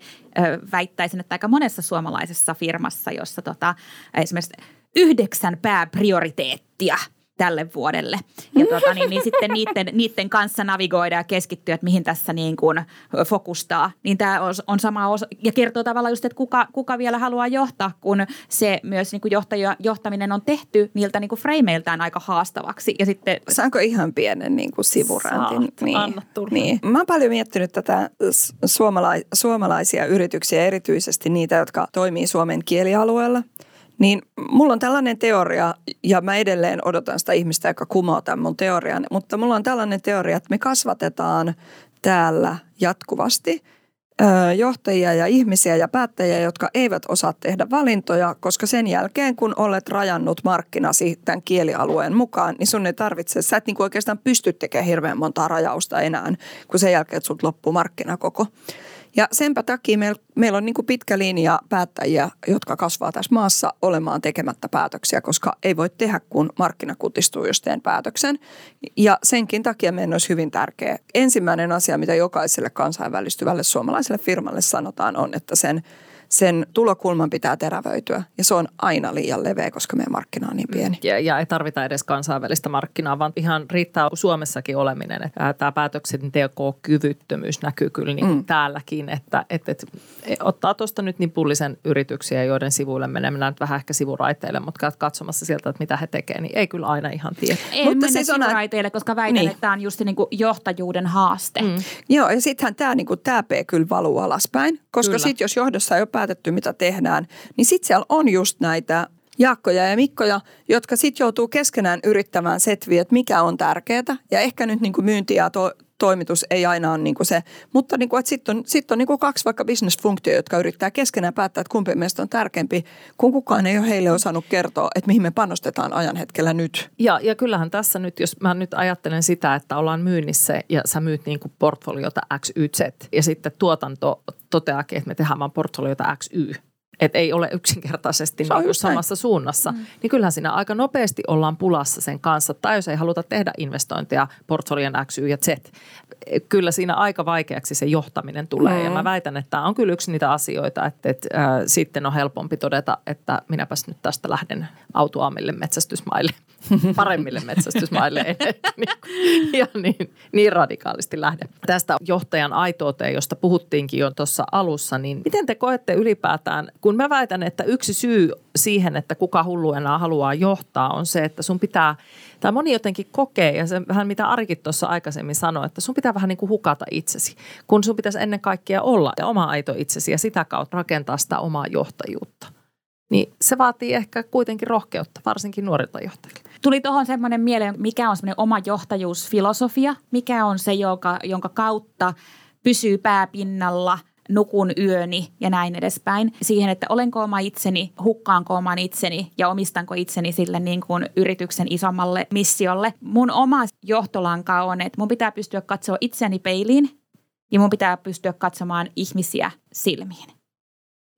väittäisin, että aika monessa suomalaisessa firmassa, jossa tota, esimerkiksi yhdeksän pääprioriteettia – tälle vuodelle. Ja tuota, niin, niin sitten niiden, niiden kanssa navigoida ja keskittyä, että mihin tässä niin kuin fokustaa. Niin tämä on, on sama osa, ja kertoo tavallaan just, että kuka, kuka vielä haluaa johtaa, kun se myös niin kuin johtaja, johtaminen on tehty niiltä niin kuin frameiltään aika haastavaksi. Ja sitten, Saanko ihan pienen niin kuin sivuräntin? Saat, niin, anna niin. Mä oon paljon miettinyt tätä suomalais, suomalaisia yrityksiä, erityisesti niitä, jotka toimii Suomen kielialueella – Niin mulla on tällainen teoria, ja mä edelleen odotan sitä ihmistä, joka kumoo tämän mun teorian, mutta mulla on tällainen teoria, että me kasvatetaan täällä jatkuvasti johtajia ja ihmisiä ja päättäjiä, jotka eivät osaa tehdä valintoja, koska sen jälkeen kun olet rajannut markkinasi tämän kielialueen mukaan, niin sun ei tarvitse, sä et niin oikeastaan pysty tekemään hirveän montaa rajausta enää, kun sen jälkeen, että sut loppuu markkinakoko. Ja senpä takia meillä, meillä on niin kuin pitkä linja päättäjiä, jotka kasvaa tässä maassa olemaan tekemättä päätöksiä, koska ei voi tehdä, kun markkina kutistuu, jos teen päätöksen. Ja senkin takia meidän olisi hyvin tärkeä. Ensimmäinen asia, mitä jokaiselle kansainvälistyvälle suomalaiselle firmalle sanotaan, on, että sen – sen tulokulman pitää terävöityä ja se on aina liian leveä, koska meidän markkina on niin pieni. Ja, ja ei tarvita edes kansainvälistä markkinaa, vaan ihan riittää Suomessakin oleminen. Että tämä päätöksenteko-kyvyttömyys näkyy kyllä niin mm. täälläkin, että, että, että ottaa tuosta nyt niin pullisen yrityksiä, joiden sivuille menee, mennään nyt vähän ehkä sivuraiteille, mutta katsomassa sieltä, että mitä he tekevät, niin ei kyllä aina ihan tiedä. Ei mutta mennä siis on sivuraiteille, koska väitän, niin. että tämä on just niin kuin johtajuuden haaste. Mm. Joo, ja sittenhän tämä, niin kuin, tämä P kyllä valuu alaspäin, koska sitten jos johdossa ei ole päätetty, mitä tehdään, niin sitten siellä on just näitä Jaakkoja ja Mikkoja, jotka sitten joutuu keskenään yrittämään setviä, että mikä on tärkeää. Ja ehkä nyt niin kuin myynti ja to, toimitus ei aina ole niin kuin se. Mutta niin kuin, sitten on, sit on niin kuin kaksi vaikka bisnesfunktioa, jotka yrittää keskenään päättää, että kumpi meistä on tärkeämpi, kun kukaan ei ole heille osannut kertoa, että mihin me panostetaan ajan hetkellä nyt. Ja, ja kyllähän tässä nyt, jos mä nyt ajattelen sitä, että ollaan myynnissä ja sä myyt niin kuin portfoliota X, Y, Z ja sitten tuotanto toteakin, että me tehdään vaan portfoliota X, Y – että ei ole yksinkertaisesti niin kuin samassa näin. suunnassa, mm. niin kyllähän siinä aika nopeasti ollaan pulassa sen kanssa. Tai jos ei haluta tehdä investointeja portfolion X, Y ja Z, kyllä siinä aika vaikeaksi se johtaminen tulee. Mm. Ja mä väitän, että tämä on kyllä yksi niitä asioita, että, että äh, sitten on helpompi todeta, että minäpäs nyt tästä lähden autoamille metsästysmaille, paremmille metsästysmaille. niin, ja niin, niin radikaalisti lähde. Tästä johtajan aitouteen, josta puhuttiinkin jo tuossa alussa, niin miten te koette ylipäätään, kun mä väitän, että yksi syy siihen, että kuka hullu enää haluaa johtaa, on se, että sun pitää, tai moni jotenkin kokee, ja se vähän mitä Arikin tuossa aikaisemmin sanoi, että sun pitää vähän niin kuin hukata itsesi, kun sun pitäisi ennen kaikkea olla ja oma aito itsesi ja sitä kautta rakentaa sitä omaa johtajuutta. Niin se vaatii ehkä kuitenkin rohkeutta, varsinkin nuorilta johtajilta. Tuli tuohon semmoinen mieleen, mikä on semmoinen oma johtajuusfilosofia, mikä on se, jonka, jonka kautta pysyy pääpinnalla – nukun yöni ja näin edespäin. Siihen, että olenko oma itseni, hukkaanko oman itseni ja omistanko itseni sille niin kuin yrityksen isommalle missiolle. Mun oma johtolanka on, että mun pitää pystyä katsoa itseäni peiliin ja mun pitää pystyä katsomaan ihmisiä silmiin.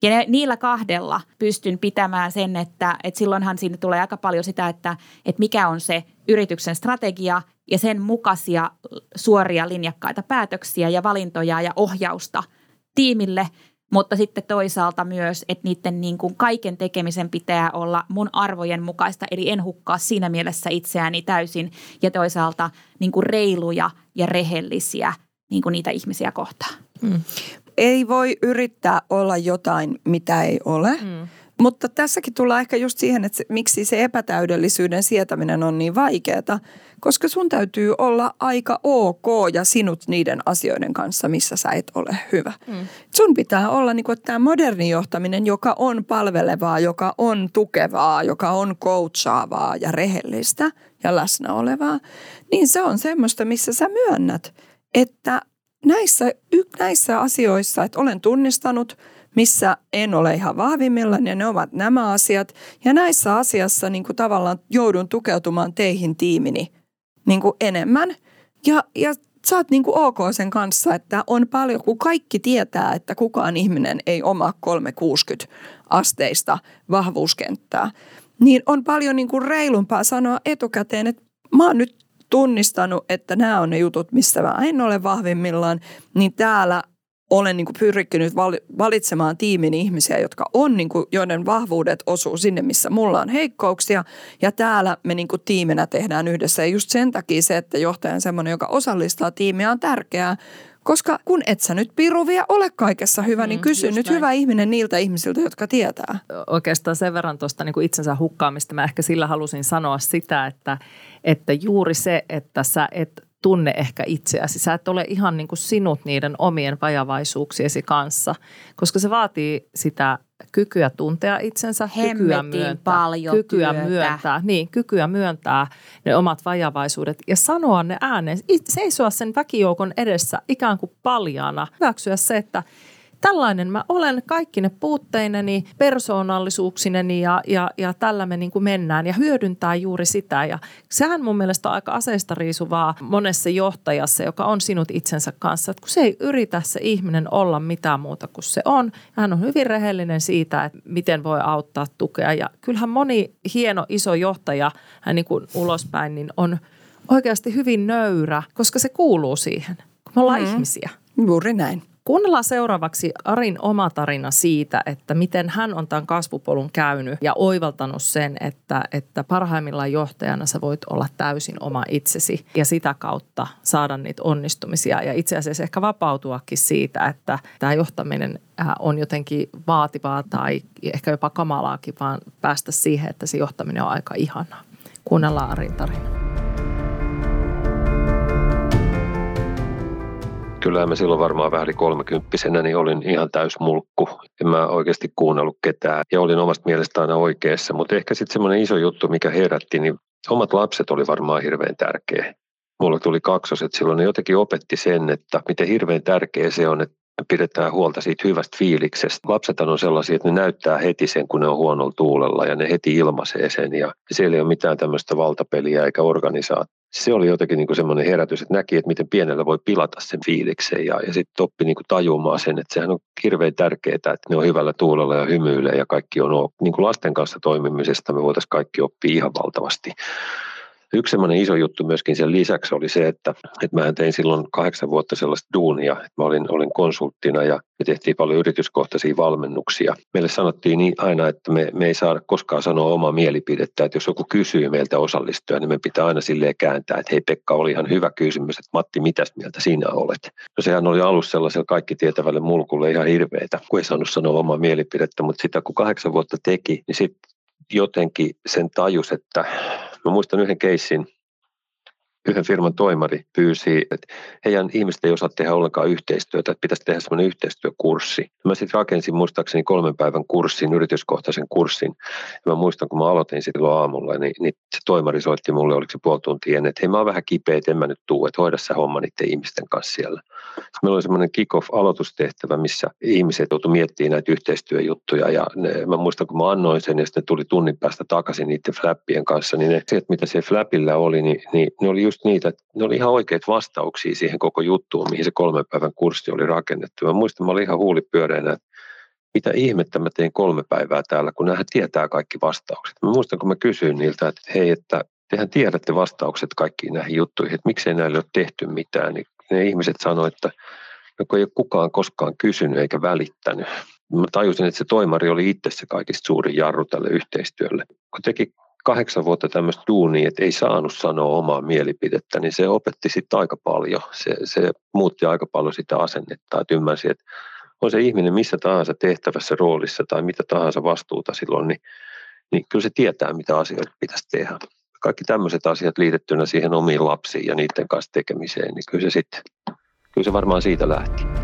Ja ne, niillä kahdella pystyn pitämään sen, että, että silloinhan siinä tulee aika paljon sitä, että, että mikä on se yrityksen strategia ja sen mukaisia suoria linjakkaita päätöksiä ja valintoja ja ohjausta – tiimille, mutta sitten toisaalta myös, että niiden niin kuin kaiken tekemisen pitää olla mun arvojen mukaista, eli en hukkaa siinä mielessä itseäni täysin ja toisaalta niin kuin reiluja ja rehellisiä niin kuin niitä ihmisiä kohtaan. Mm. Ei voi yrittää olla jotain, mitä ei ole. Mm. Mutta tässäkin tullaan ehkä just siihen, että se, miksi se epätäydellisyyden sietäminen on niin vaikeaa, koska sun täytyy olla aika ok ja sinut niiden asioiden kanssa, missä sä et ole hyvä. Mm. Sun pitää olla niin kuin, tämä moderni johtaminen, joka on palvelevaa, joka on tukevaa, joka on coachaavaa ja rehellistä ja läsnä olevaa, niin se on semmoista, missä sä myönnät, että näissä, näissä asioissa, että olen tunnistanut – missä en ole ihan vahvimmillaan ja ne ovat nämä asiat. Ja näissä asiassa niin kuin tavallaan joudun tukeutumaan teihin tiimini niin kuin enemmän. Ja, ja sä oot niin kuin ok sen kanssa, että on paljon, kun kaikki tietää, että kukaan ihminen ei omaa 360 asteista vahvuuskenttää, niin on paljon niin kuin reilumpaa sanoa etukäteen, että mä oon nyt tunnistanut, että nämä on ne jutut, missä mä en ole vahvimmillaan, niin täällä olen niin pyrkinyt valitsemaan tiimin ihmisiä, jotka on, niin kuin, joiden vahvuudet osuu sinne, missä mulla on heikkouksia. Ja täällä me niin kuin tiiminä tehdään yhdessä. Ja just sen takia se, että johtaja on semmoinen, joka osallistaa tiimiä, on tärkeää. Koska kun et sä nyt piruvia ole kaikessa hyvä, niin mm, kysy nyt näin. hyvä ihminen niiltä ihmisiltä, jotka tietää. Oikeastaan sen verran tuosta niin itsensä hukkaamista mä ehkä sillä halusin sanoa sitä, että, että juuri se, että sä et tunne ehkä itseäsi. Sä et ole ihan niin kuin sinut niiden omien vajavaisuuksiesi kanssa, koska se vaatii sitä kykyä tuntea itsensä, kykyä myöntää, paljon kykyä työtä. myöntää, niin, kykyä myöntää ne omat vajavaisuudet ja sanoa ne ääneen, seisoa sen väkijoukon edessä ikään kuin paljaana, hyväksyä se, että tällainen mä olen kaikki ne puutteineni, persoonallisuuksineni ja, ja, ja tällä me niin kuin mennään ja hyödyntää juuri sitä. Ja sehän mun mielestä on aika aseista riisuvaa monessa johtajassa, joka on sinut itsensä kanssa, että kun se ei yritä se ihminen olla mitään muuta kuin se on. Hän on hyvin rehellinen siitä, että miten voi auttaa tukea. Ja kyllähän moni hieno iso johtaja hän niin kuin ulospäin niin on oikeasti hyvin nöyrä, koska se kuuluu siihen, kun me ollaan mm. ihmisiä. Juuri näin. Kuunnellaan seuraavaksi Arin oma tarina siitä, että miten hän on tämän kasvupolun käynyt ja oivaltanut sen, että, että parhaimmillaan johtajana sä voit olla täysin oma itsesi ja sitä kautta saada niitä onnistumisia ja itse asiassa ehkä vapautuakin siitä, että tämä johtaminen äh, on jotenkin vaativaa tai ehkä jopa kamalaakin, vaan päästä siihen, että se johtaminen on aika ihanaa. Kuunnellaan Arin tarina. Kyllähän mä silloin varmaan vähän kolmekymppisenä, niin olin ihan täys mulkku. En mä oikeasti kuunnellut ketään ja olin omasta mielestä aina oikeassa. Mutta ehkä sitten semmoinen iso juttu, mikä herätti, niin omat lapset oli varmaan hirveän tärkeä. Mulla tuli kaksoset silloin, ne jotenkin opetti sen, että miten hirveän tärkeä se on, että pidetään huolta siitä hyvästä fiiliksestä. Lapset on sellaisia, että ne näyttää heti sen, kun ne on huonolla tuulella ja ne heti ilmaisee sen ja siellä ei ole mitään tämmöistä valtapeliä eikä organisaatio se oli jotenkin niin semmoinen herätys, että näki, että miten pienellä voi pilata sen fiiliksen ja, ja sitten oppi niin tajumaan sen, että sehän on hirveän tärkeää, että ne on hyvällä tuulella ja hymyilee ja kaikki on niin kuin lasten kanssa toimimisesta me voitaisiin kaikki oppia ihan valtavasti. Yksi semmoinen iso juttu myöskin sen lisäksi oli se, että, että mä tein silloin kahdeksan vuotta sellaista duunia, että mä olin, olin konsulttina ja me tehtiin paljon yrityskohtaisia valmennuksia. Meille sanottiin niin aina, että me, me ei saada koskaan sanoa omaa mielipidettä, että jos joku kysyy meiltä osallistua, niin me pitää aina silleen kääntää, että hei Pekka, oli ihan hyvä kysymys, että Matti, mitäs mieltä sinä olet? No sehän oli alussa sellaisella kaikki tietävälle mulkulle ihan hirveetä, kun ei saanut sanoa omaa mielipidettä, mutta sitä kun kahdeksan vuotta teki, niin sitten jotenkin sen tajus, että Mä muistan yhden keissin, yhden firman toimari pyysi, että heidän ihmiset ei osaa tehdä ollenkaan yhteistyötä, että pitäisi tehdä semmoinen yhteistyökurssi. Mä sitten rakensin muistaakseni kolmen päivän kurssin, yrityskohtaisen kurssin. Ja mä muistan, kun mä aloitin silloin aamulla, niin, niin se toimari soitti mulle, oliko se puoli tuntia ennen, että hei mä oon vähän kipeä, että en mä nyt tuu, että hoida sä homma niiden ihmisten kanssa siellä. Sitten meillä oli semmoinen kick-off-aloitustehtävä, missä ihmiset joutuivat miettimään näitä yhteistyöjuttuja. Ja ne, mä muistan, kun mä annoin sen ja sitten tuli tunnin päästä takaisin niiden flappien kanssa, niin ne asiat, mitä siellä flapilla oli, niin, niin ne oli just niitä, että ne oli ihan oikeita vastauksia siihen koko juttuun, mihin se kolmen päivän kurssi oli rakennettu. Mä muistan, mä olin ihan huulipyöreänä, että mitä ihmettä mä tein kolme päivää täällä, kun nämähän tietää kaikki vastaukset. Mä muistan, kun mä kysyin niiltä, että hei, että tehän tiedätte vastaukset kaikkiin näihin juttuihin, että miksei näille ole tehty mitään, niin ne ihmiset sanoivat, että joko ei ole kukaan koskaan kysynyt eikä välittänyt. Mä tajusin, että se toimari oli itse se kaikista suurin jarru tälle yhteistyölle. Kun teki kahdeksan vuotta tämmöistä duunia, että ei saanut sanoa omaa mielipidettä, niin se opetti sitten aika paljon. Se, se muutti aika paljon sitä asennetta, että ymmärsi, että on se ihminen missä tahansa tehtävässä roolissa tai mitä tahansa vastuuta silloin, niin, niin kyllä se tietää, mitä asioita pitäisi tehdä. Kaikki tämmöiset asiat liitettynä siihen omiin lapsiin ja niiden kanssa tekemiseen, niin kyllä se sitten, kyllä se varmaan siitä lähti.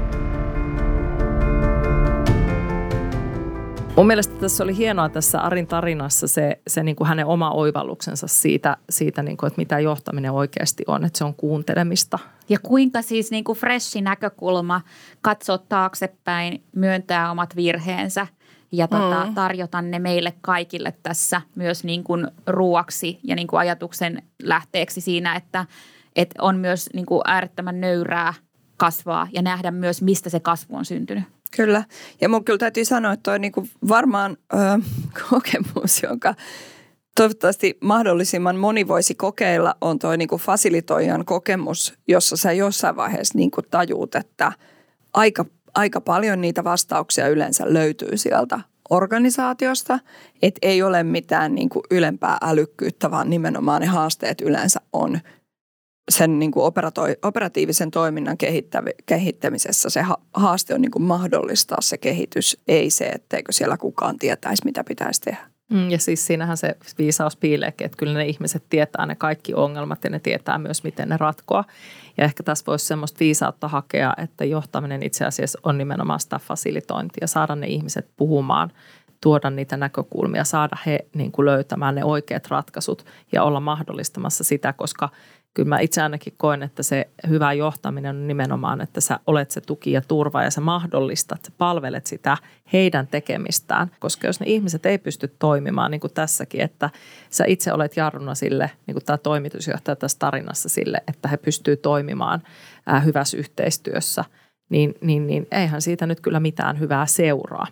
Mun mielestä tässä oli hienoa tässä Arin tarinassa se, se niin kuin hänen oma oivalluksensa siitä, siitä niin kuin, että mitä johtaminen oikeasti on, että se on kuuntelemista. Ja kuinka siis niin kuin freshi näkökulma katsoa taaksepäin, myöntää omat virheensä ja tota, mm. tarjota ne meille kaikille tässä myös niin kuin ruuaksi ja niin kuin ajatuksen lähteeksi siinä, että, että on myös niin kuin äärettömän nöyrää kasvaa ja nähdä myös, mistä se kasvu on syntynyt. Kyllä. Ja mun kyllä täytyy sanoa, että toi niinku varmaan ö, kokemus, jonka toivottavasti mahdollisimman moni voisi kokeilla, on toi niinku fasilitoijan kokemus, jossa sä jossain vaiheessa niinku tajuut, että aika, aika paljon niitä vastauksia yleensä löytyy sieltä organisaatiosta, että ei ole mitään niinku ylempää älykkyyttä, vaan nimenomaan ne haasteet yleensä on – sen niin kuin operatiivisen toiminnan kehittämisessä se haaste on niin kuin mahdollistaa se kehitys, ei se, etteikö siellä kukaan tietäisi, mitä pitäisi tehdä. Mm, ja siis siinähän se viisaus piileekin, että kyllä ne ihmiset tietää ne kaikki ongelmat ja ne tietää myös, miten ne ratkoa. Ja ehkä tässä voisi semmoista viisautta hakea, että johtaminen itse asiassa on nimenomaan sitä fasilitointia, saada ne ihmiset puhumaan, tuoda niitä näkökulmia, saada he niin kuin löytämään ne oikeat ratkaisut ja olla mahdollistamassa sitä, koska – kyllä mä itse ainakin koen, että se hyvä johtaminen on nimenomaan, että sä olet se tuki ja turva ja sä mahdollistat, sä palvelet sitä heidän tekemistään. Koska jos ne ihmiset ei pysty toimimaan, niin kuin tässäkin, että sä itse olet jarruna sille, niin kuin tämä toimitusjohtaja tässä tarinassa sille, että he pystyy toimimaan hyvässä yhteistyössä, niin, niin, niin eihän siitä nyt kyllä mitään hyvää seuraa.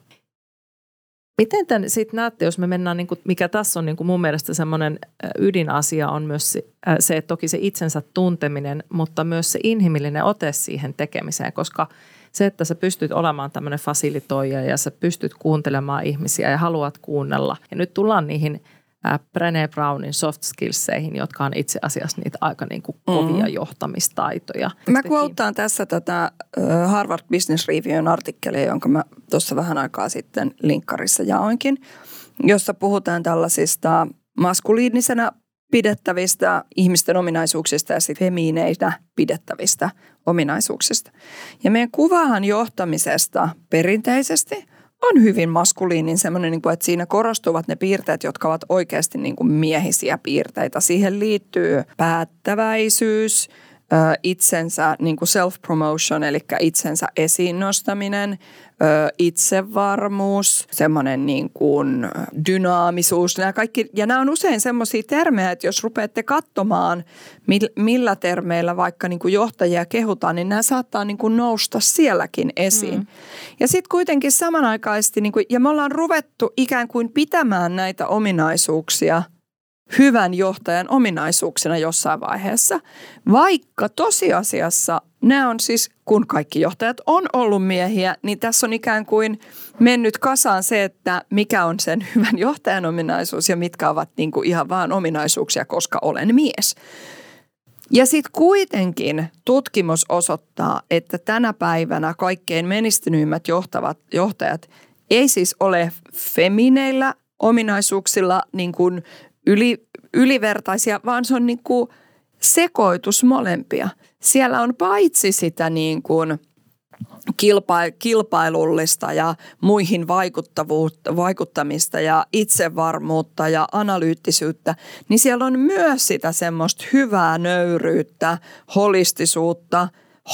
Miten te sitten näette, jos me mennään, niin kuin, mikä tässä on niin kuin mun mielestä semmoinen ydinasia on myös se, että toki se itsensä tunteminen, mutta myös se inhimillinen ote siihen tekemiseen, koska se, että sä pystyt olemaan tämmöinen fasilitoija ja sä pystyt kuuntelemaan ihmisiä ja haluat kuunnella. Ja nyt tullaan niihin – Brené Brownin soft skillseihin, jotka on itse asiassa niitä aika niin kuin kovia mm. johtamistaitoja. Mä kuottaan tässä tätä Harvard Business Reviewn artikkelia, jonka mä tuossa vähän aikaa sitten linkkarissa jaoinkin, jossa puhutaan tällaisista maskuliinisena pidettävistä ihmisten ominaisuuksista ja sitten femiineitä pidettävistä ominaisuuksista. Ja meidän kuvahan johtamisesta perinteisesti – on hyvin maskuliinin semmoinen, niin kuin, että siinä korostuvat ne piirteet, jotka ovat oikeasti niin kuin miehisiä piirteitä. Siihen liittyy päättäväisyys, itsensä niin kuin self-promotion, eli itsensä esiin nostaminen, itsevarmuus, semmoinen niin kuin dynaamisuus. Nämä kaikki, ja nämä on usein semmoisia termejä, että jos rupeatte katsomaan, millä termeillä vaikka niin kuin johtajia kehutaan, niin nämä saattaa niin kuin nousta sielläkin esiin. Mm. Ja sitten kuitenkin samanaikaisesti, niin kuin, ja me ollaan ruvettu ikään kuin pitämään näitä ominaisuuksia – hyvän johtajan ominaisuuksina jossain vaiheessa, vaikka tosiasiassa nämä on siis, kun kaikki johtajat on ollut miehiä, niin tässä on ikään kuin mennyt kasaan se, että mikä on sen hyvän johtajan ominaisuus ja mitkä ovat niin kuin ihan vaan ominaisuuksia, koska olen mies. Ja sitten kuitenkin tutkimus osoittaa, että tänä päivänä kaikkein menestynyimmät johtavat, johtajat ei siis ole femineillä ominaisuuksilla niin kuin yli, ylivertaisia, vaan se on niin kuin sekoitus molempia. Siellä on paitsi sitä niin kuin kilpailullista ja muihin vaikuttavuutta, vaikuttamista ja itsevarmuutta ja analyyttisyyttä, niin siellä on myös sitä semmoista hyvää nöyryyttä, holistisuutta,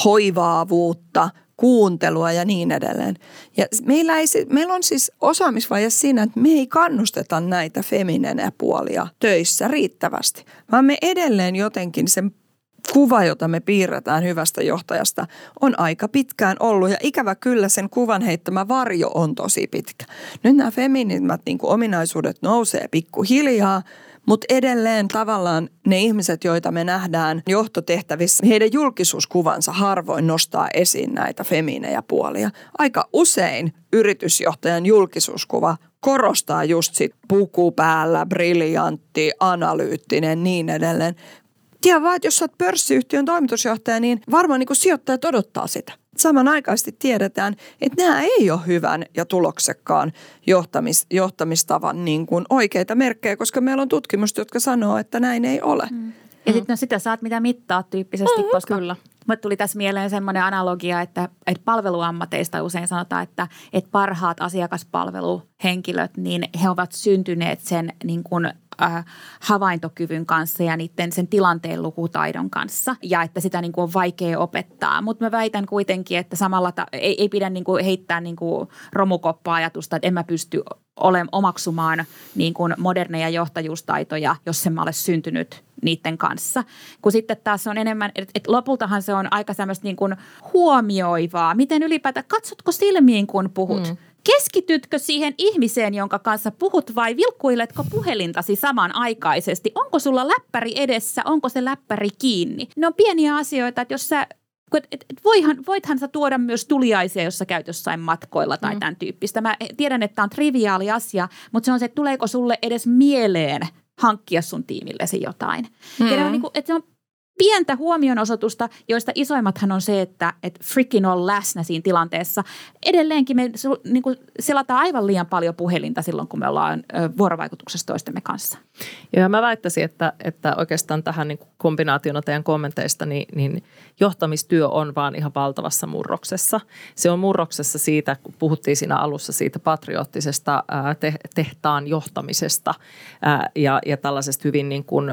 hoivaavuutta, kuuntelua ja niin edelleen. Ja meillä, ei, meillä on siis osaamisvaje siinä, että me ei kannusteta näitä feminenä puolia töissä riittävästi, vaan me edelleen jotenkin sen kuva, jota me piirretään hyvästä johtajasta, on aika pitkään ollut. Ja ikävä kyllä sen kuvan heittämä varjo on tosi pitkä. Nyt nämä feminimät niin ominaisuudet nousee pikkuhiljaa – mutta edelleen tavallaan ne ihmiset, joita me nähdään johtotehtävissä, heidän julkisuuskuvansa harvoin nostaa esiin näitä femiinejä puolia. Aika usein yritysjohtajan julkisuuskuva korostaa just sit puku päällä, briljantti, analyyttinen, niin edelleen. Tiedä vaan, että jos olet pörssiyhtiön toimitusjohtaja, niin varmaan niin sijoittajat odottaa sitä samanaikaisesti tiedetään, että nämä ei ole hyvän ja tuloksekkaan johtamis, johtamistavan niin kuin oikeita merkkejä, koska meillä on tutkimusta, jotka sanoo, että näin ei ole. Mm. Ja sitten no sitä saat mitä mittaa tyyppisesti, mm-hmm, koska kyllä. Mulle tuli tässä mieleen semmoinen analogia, että, että palveluammateista usein sanotaan, että, että parhaat asiakaspalveluhenkilöt, niin he ovat syntyneet sen niin kuin äh, havaintokyvyn kanssa ja niiden sen tilanteen lukutaidon kanssa ja että sitä niin kuin on vaikea opettaa. Mutta mä väitän kuitenkin, että samalla ta- ei, ei pidä niin kuin heittää niin kuin romukoppa-ajatusta, että en mä pysty ole omaksumaan niin kuin moderneja johtajuustaitoja, jos en mä ole syntynyt niiden kanssa. Kun sitten taas on enemmän, että et lopultahan se on aika semmoista niin kuin huomioivaa. Miten ylipäätään, katsotko silmiin kun puhut? Mm. Keskitytkö siihen ihmiseen, jonka kanssa puhut vai vilkkuiletko puhelintasi samanaikaisesti? Onko sulla läppäri edessä, onko se läppäri kiinni? Ne on pieniä asioita, että jos sä et, et, et voihan, voithan sä tuoda myös tuliaisia, jos sä käyt jossain matkoilla tai mm. tämän tyyppistä. Mä tiedän, että tämä on triviaali asia, mutta se on se, että tuleeko sulle edes mieleen hankkia sun tiimillesi jotain. Mm. Ja niin kuin, että se on pientä huomionosoitusta, joista isoimmathan on se, että, että freaking on läsnä siinä tilanteessa. Edelleenkin me niin kuin, selataan aivan liian paljon puhelinta silloin, kun me ollaan vuorovaikutuksessa toistemme kanssa. Ja mä väittäisin, että, että oikeastaan tähän niin kombinaationa teidän kommenteista, niin, niin johtamistyö on vaan ihan valtavassa murroksessa. Se on murroksessa siitä, kun puhuttiin siinä alussa siitä patriottisesta te, tehtaan johtamisesta ja, ja tällaisesta hyvin niin kuin,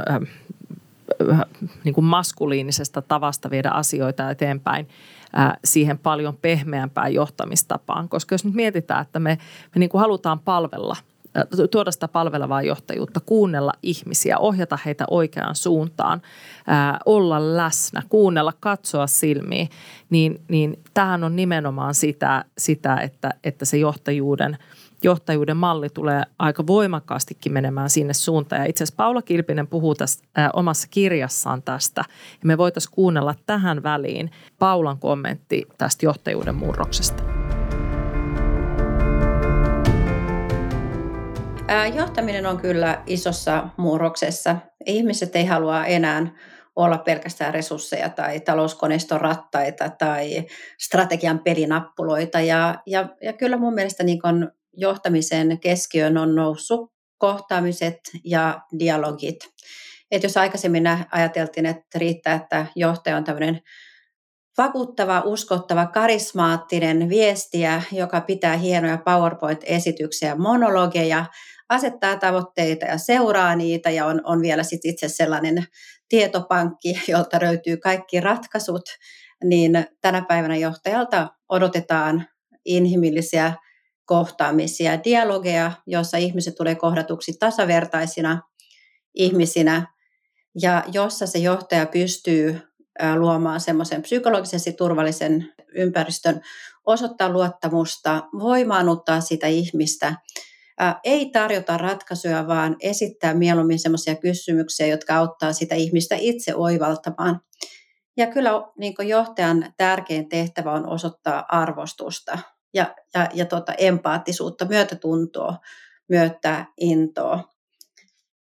niin kuin maskuliinisesta tavasta viedä asioita eteenpäin siihen paljon pehmeämpään johtamistapaan. Koska jos nyt mietitään, että me, me niin kuin halutaan palvella tuoda sitä palvelevaa johtajuutta, kuunnella ihmisiä, ohjata heitä oikeaan suuntaan, olla läsnä, kuunnella, katsoa silmiin, niin, niin tämähän on nimenomaan sitä, sitä että, että se johtajuuden – johtajuuden malli tulee aika voimakkaastikin menemään sinne suuntaan. Ja itse asiassa Paula Kilpinen puhuu tästä, ää, omassa kirjassaan tästä. Ja me voitaisiin kuunnella tähän väliin Paulan kommentti tästä johtajuuden murroksesta. Johtaminen on kyllä isossa murroksessa. Ihmiset ei halua enää olla pelkästään resursseja tai talouskoneiston rattaita tai strategian pelinappuloita. Ja, ja, ja kyllä mun mielestä niin kun johtamisen keskiöön on noussut kohtaamiset ja dialogit. Et jos aikaisemmin ajateltiin, että riittää, että johtaja on tämmöinen vakuuttava, uskottava, karismaattinen viestiä, joka pitää hienoja PowerPoint-esityksiä, monologeja, asettaa tavoitteita ja seuraa niitä ja on, on vielä sit itse sellainen tietopankki, jolta löytyy kaikki ratkaisut, niin tänä päivänä johtajalta odotetaan inhimillisiä kohtaamisia, dialogeja, joissa ihmiset tulee kohdatuksi tasavertaisina ihmisinä ja jossa se johtaja pystyy luomaan semmoisen psykologisesti turvallisen ympäristön, osoittaa luottamusta, voimaanuttaa sitä ihmistä, ei tarjota ratkaisuja, vaan esittää mieluummin semmoisia kysymyksiä, jotka auttaa sitä ihmistä itse oivaltamaan. Ja kyllä niin johtajan tärkein tehtävä on osoittaa arvostusta ja, ja, ja tota empaattisuutta, myötätuntoa, myötä intoa.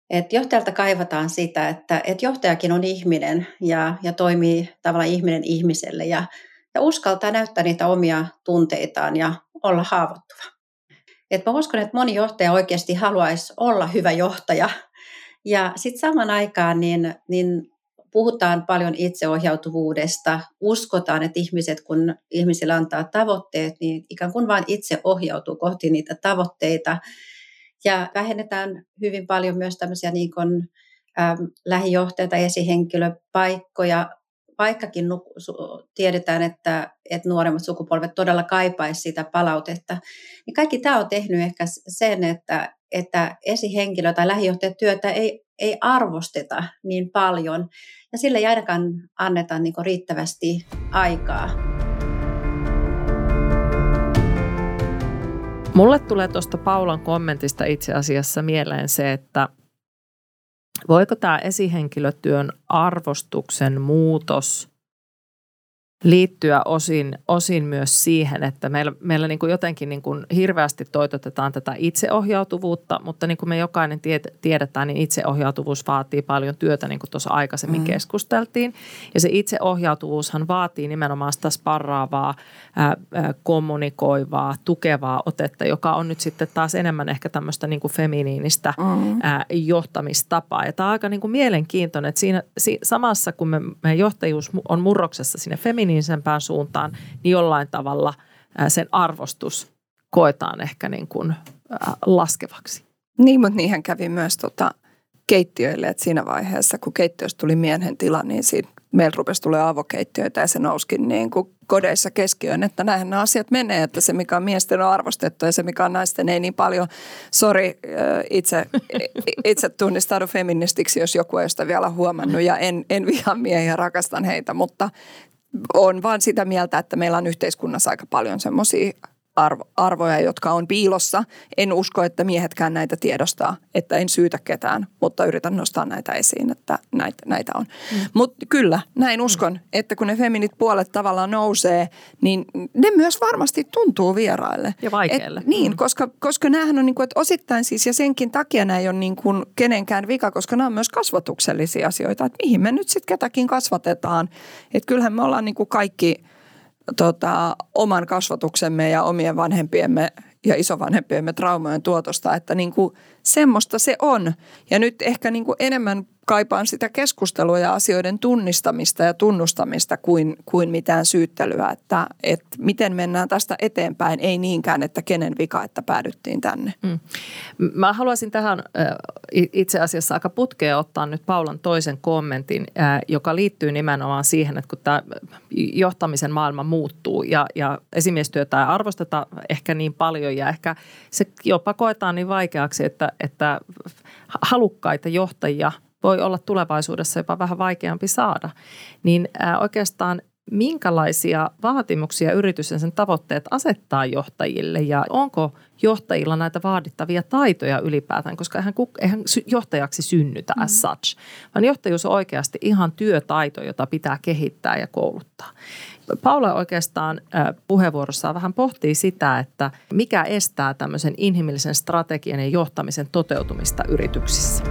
Et johtajalta kaivataan sitä, että et johtajakin on ihminen ja, ja toimii tavallaan ihminen ihmiselle ja, ja uskaltaa näyttää niitä omia tunteitaan ja olla haavoittuva. Et mä uskon, että moni johtaja oikeasti haluaisi olla hyvä johtaja. Ja sitten saman aikaan niin, niin puhutaan paljon itseohjautuvuudesta, uskotaan, että ihmiset, kun ihmisille antaa tavoitteet, niin ikään kuin vain itse ohjautuu kohti niitä tavoitteita. Ja vähennetään hyvin paljon myös tämmöisiä niin kuin, äm, lähijohtajia tai esihenkilöpaikkoja, vaikkakin tiedetään, että, että nuoremmat sukupolvet todella kaipaisivat sitä palautetta, niin kaikki tämä on tehnyt ehkä sen, että, että esihenkilö tai lähijohtajatyötä ei, ei arvosteta niin paljon ja sille ei ainakaan anneta niin riittävästi aikaa. Mulle tulee tuosta Paulan kommentista itse asiassa mieleen se, että voiko tämä esihenkilötyön arvostuksen muutos liittyä osin, osin myös siihen, että meillä, meillä niin kuin jotenkin niin kuin hirveästi toitotetaan tätä itseohjautuvuutta, mutta niin kuin me jokainen tiedetään, niin itseohjautuvuus vaatii paljon työtä, niin kuin tuossa aikaisemmin mm. keskusteltiin. Ja se itseohjautuvuushan vaatii nimenomaan sitä sparraavaa, ää, kommunikoivaa, tukevaa otetta, joka on nyt sitten taas enemmän ehkä tämmöistä niin kuin feminiinistä mm. ää, johtamistapaa. Ja tämä on aika niin kuin mielenkiintoinen, että siinä samassa kun me, meidän johtajuus on murroksessa sinne feminiinistä, feminiinisempään suuntaan, niin jollain tavalla sen arvostus koetaan ehkä niin kuin laskevaksi. Niin, mutta niinhän kävi myös tota keittiöille, että siinä vaiheessa, kun keittiöstä tuli miehen tila, niin siinä meillä rupesi tulee avokeittiöitä ja se nouskin niin kuin kodeissa keskiöön, että näinhän nämä asiat menee, että se mikä on miesten on arvostettu ja se mikä on naisten ei niin paljon. Sori, itse, itse tunnistaudun feministiksi, jos joku ei sitä vielä huomannut ja en, en vihaa miehiä, rakastan heitä, mutta on vaan sitä mieltä, että meillä on yhteiskunnassa aika paljon semmoisia arvo, arvoja, jotka on piilossa. En usko, että miehetkään näitä tiedostaa, että en syytä ketään, mutta yritän nostaa näitä esiin, että näitä, näitä on. Mm. Mutta kyllä, näin uskon, mm. että kun ne feminit puolet tavallaan nousee, niin ne myös varmasti tuntuu vieraille. Ja vaikeille. Et, niin, mm. koska, koska näähän on niin kuin, että osittain siis, ja senkin takia nämä ei ole niin kuin kenenkään vika, koska nämä on myös kasvatuksellisia asioita, että mihin me nyt sitten ketäkin kasvatetaan. Että kyllähän me ollaan niin kuin kaikki – tota, oman kasvatuksemme ja omien vanhempiemme ja isovanhempiemme traumojen tuotosta, että niin kuin semmoista se on. Ja nyt ehkä niin kuin enemmän kaipaan sitä keskustelua ja asioiden tunnistamista ja tunnustamista kuin, kuin mitään syyttelyä, että, että miten mennään tästä eteenpäin, ei niinkään, että kenen vika, että päädyttiin tänne. Mm. Mä haluaisin tähän itse asiassa aika putkeen ottaa nyt Paulan toisen kommentin, joka liittyy nimenomaan siihen, että kun tämä johtamisen maailma muuttuu ja, ja esimiestyötä ei arvosteta ehkä niin paljon ja ehkä se jopa koetaan niin vaikeaksi, että, että halukkaita johtajia – voi olla tulevaisuudessa jopa vähän vaikeampi saada, niin oikeastaan minkälaisia vaatimuksia yritys ja sen tavoitteet asettaa johtajille ja onko johtajilla näitä vaadittavia taitoja ylipäätään, koska eihän, eihän johtajaksi synnytä as mm. such, vaan johtajuus on oikeasti ihan työtaito, jota pitää kehittää ja kouluttaa. Paula oikeastaan puheenvuorossaan vähän pohtii sitä, että mikä estää tämmöisen inhimillisen strategian ja johtamisen toteutumista yrityksissä.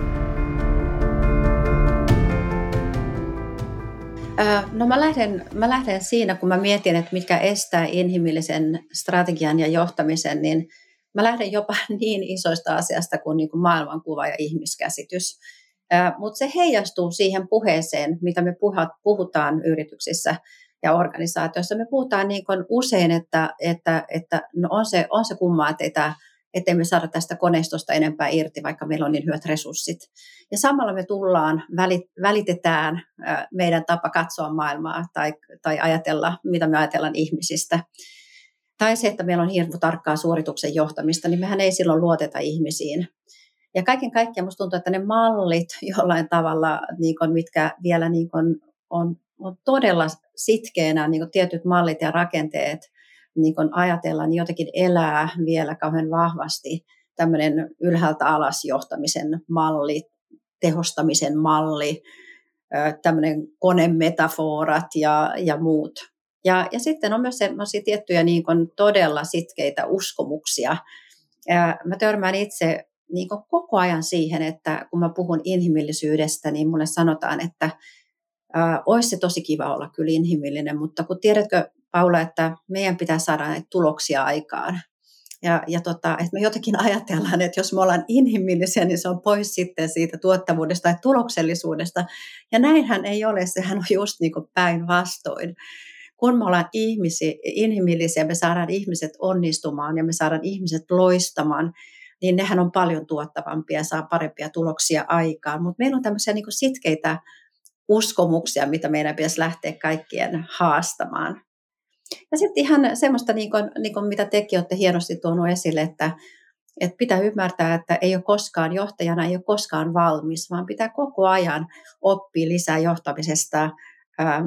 No mä lähden, mä lähden siinä, kun mä mietin, että mitkä estää inhimillisen strategian ja johtamisen, niin mä lähden jopa niin isoista asiasta kuin, niin kuin maailmankuva ja ihmiskäsitys. Mutta se heijastuu siihen puheeseen, mitä me puhutaan yrityksissä ja organisaatioissa. Me puhutaan niin kuin usein, että, että, että no on, se, on se kumma, että ei tämä ettei me saada tästä koneistosta enempää irti, vaikka meillä on niin hyvät resurssit. Ja samalla me tullaan, välitetään meidän tapa katsoa maailmaa tai, tai ajatella, mitä me ajatellaan ihmisistä. Tai se, että meillä on hirmu tarkkaa suorituksen johtamista, niin mehän ei silloin luoteta ihmisiin. Ja kaiken kaikkiaan minusta tuntuu, että ne mallit jollain tavalla, niin kuin, mitkä vielä niin kuin, on, on todella sitkeänä, niin kuin tietyt mallit ja rakenteet – niin kun ajatellaan, niin jotenkin elää vielä kauhean vahvasti tämmöinen ylhäältä alas johtamisen malli, tehostamisen malli, tämmöinen konemetaforat ja, ja muut. Ja, ja sitten on myös sellaisia tiettyjä niin kuin todella sitkeitä uskomuksia. Ja mä törmään itse niin kuin koko ajan siihen, että kun mä puhun inhimillisyydestä, niin mulle sanotaan, että ää, olisi se tosi kiva olla kyllä inhimillinen, mutta kun tiedätkö Paula, että meidän pitää saada näitä tuloksia aikaan. Ja, ja tota, että me jotenkin ajatellaan, että jos me ollaan inhimillisiä, niin se on pois sitten siitä tuottavuudesta ja tuloksellisuudesta. Ja näinhän ei ole, sehän on just niin päinvastoin. Kun me ollaan ihmisi, inhimillisiä, me saadaan ihmiset onnistumaan ja me saadaan ihmiset loistamaan, niin nehän on paljon tuottavampia ja saa parempia tuloksia aikaan. Mutta meillä on tämmöisiä niin sitkeitä uskomuksia, mitä meidän pitäisi lähteä kaikkien haastamaan. Ja sitten ihan semmoista, niin kuin, niin kuin mitä tekin olette hienosti tuonut esille, että, että pitää ymmärtää, että ei ole koskaan johtajana, ei ole koskaan valmis, vaan pitää koko ajan oppia lisää johtamisesta, ähm,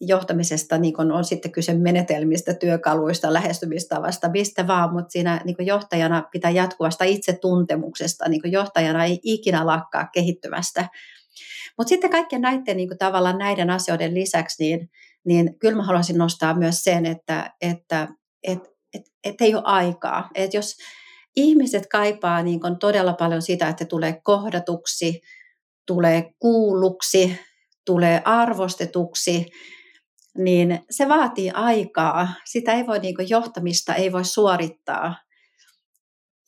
johtamisesta, niin kuin on sitten kyse menetelmistä, työkaluista, lähestymistavasta, mistä vaan, mutta siinä niin johtajana pitää jatkuvasta itsetuntemuksesta, niin johtajana ei ikinä lakkaa kehittyvästä. Mutta sitten kaikkien näiden niin kuin tavallaan näiden asioiden lisäksi, niin niin kyllä mä haluaisin nostaa myös sen, että, että et, et, et ei ole aikaa. Et jos ihmiset kaipaa niin kun todella paljon sitä, että tulee kohdatuksi, tulee kuulluksi, tulee arvostetuksi, niin se vaatii aikaa. Sitä ei voi, niin johtamista ei voi suorittaa.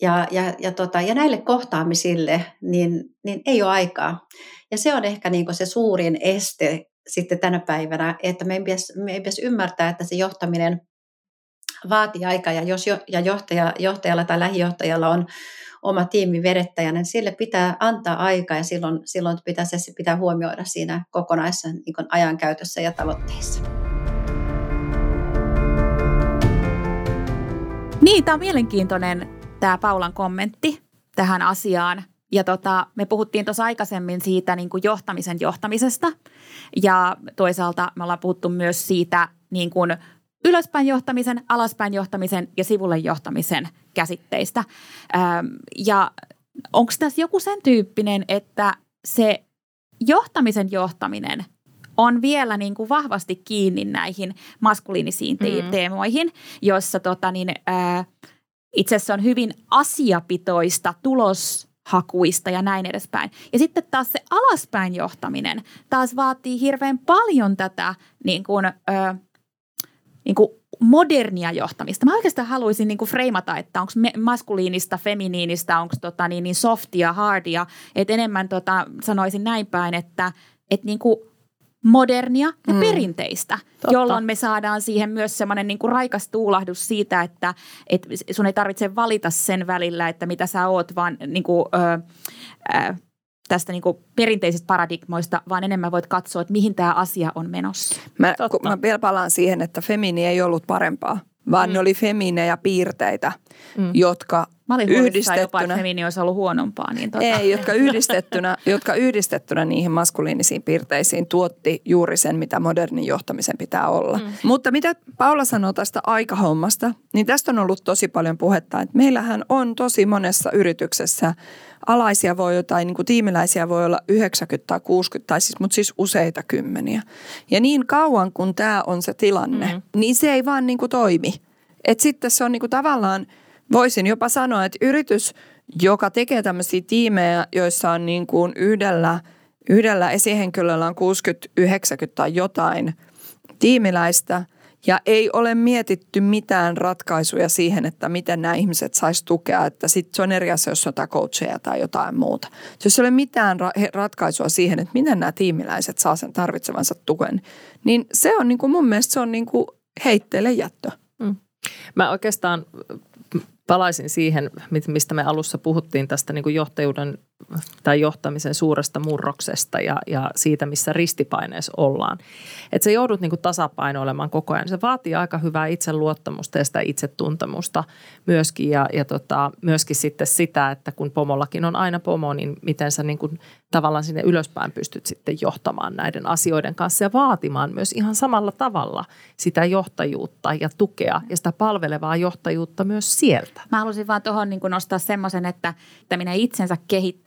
Ja, ja, ja, tota, ja näille kohtaamisille niin, niin ei ole aikaa. Ja se on ehkä niin se suurin este sitten tänä päivänä, että meidän pitäisi, meidän pitäisi ymmärtää, että se johtaminen vaatii aikaa ja jos jo, ja johtaja, johtajalla tai lähijohtajalla on oma tiimi vedettäjä, niin sille pitää antaa aikaa ja silloin, silloin pitää se pitää huomioida siinä kokonaisessa niin ajankäytössä ja tavoitteissa. Niin, tämä on mielenkiintoinen tämä Paulan kommentti tähän asiaan. Ja tota, me puhuttiin tuossa aikaisemmin siitä niin kuin johtamisen johtamisesta ja toisaalta me ollaan puhuttu myös siitä niin kuin ylöspäin johtamisen, alaspäin johtamisen ja sivulle johtamisen käsitteistä. Ähm, ja onko tässä joku sen tyyppinen, että se johtamisen johtaminen on vielä niin kuin vahvasti kiinni näihin maskuliinisiin te- mm. teemoihin, jossa tota niin, ää, itse asiassa on hyvin asiapitoista tuloshakuista ja näin edespäin. Ja sitten taas se alaspäin johtaminen taas vaatii hirveän paljon tätä niin kuin, ää, niin kuin modernia johtamista. Mä oikeastaan haluaisin niin kuin freimata, että onko maskuliinista, feminiinistä, onko tota niin, niin softia, hardia. Että enemmän tota, sanoisin näin päin, että et niin kuin modernia ja mm. perinteistä, Totta. jolloin me saadaan siihen myös semmoinen niin kuin raikas tuulahdus siitä, että et sun ei tarvitse valita sen välillä, että mitä sä oot, vaan niin kuin, ö, ö, tästä niin kuin perinteisistä paradigmoista, vaan enemmän voit katsoa, että mihin tämä asia on menossa. Mä, mä vielä palaan siihen, että femini ei ollut parempaa, vaan mm. ne oli feminejä piirteitä, mm. jotka Mä olin yhdistettynä, jopa, että olisi ollut huonompaa. Niin tota. Ei, jotka yhdistettynä, jotka yhdistettynä niihin maskuliinisiin piirteisiin tuotti juuri sen, mitä modernin johtamisen pitää olla. Mm. Mutta mitä Paula sanoo tästä aikahommasta, niin tästä on ollut tosi paljon puhetta, että meillähän on tosi monessa yrityksessä alaisia voi jotain, niin kuin tiimiläisiä voi olla 90 tai 60 tai siis, mutta siis useita kymmeniä. Ja niin kauan kun tämä on se tilanne, mm. niin se ei vaan niin kuin toimi. Et sitten se on niin kuin tavallaan – Voisin jopa sanoa, että yritys, joka tekee tämmöisiä tiimejä, joissa on niin kuin yhdellä, yhdellä esihenkilöllä on 60, 90 tai jotain tiimiläistä ja ei ole mietitty mitään ratkaisuja siihen, että miten nämä ihmiset saisi tukea, että sitten se on eri asia, jos on jotain coacheja tai jotain muuta. Jos ei ole mitään ra- ratkaisua siihen, että miten nämä tiimiläiset saa sen tarvitsevansa tuen, niin se on niin kuin mun mielestä se on niin kuin heitteille jättö. Mm. Mä oikeastaan palaisin siihen, mistä me alussa puhuttiin tästä niin kuin johtajuuden tai johtamisen suuresta murroksesta ja, ja siitä, missä ristipaineessa ollaan. Että se joudut niin tasapainoilemaan koko ajan. Se vaatii aika hyvää itseluottamusta ja sitä itsetuntemusta myöskin ja, ja tota, myöskin sitten sitä, että kun pomollakin on aina pomo, niin miten sä niin kuin tavallaan sinne ylöspäin pystyt sitten johtamaan näiden asioiden kanssa ja vaatimaan myös ihan samalla tavalla sitä johtajuutta ja tukea ja sitä palvelevaa johtajuutta myös sieltä. Mä haluaisin vaan tuohon niin nostaa semmoisen, että, että minä itsensä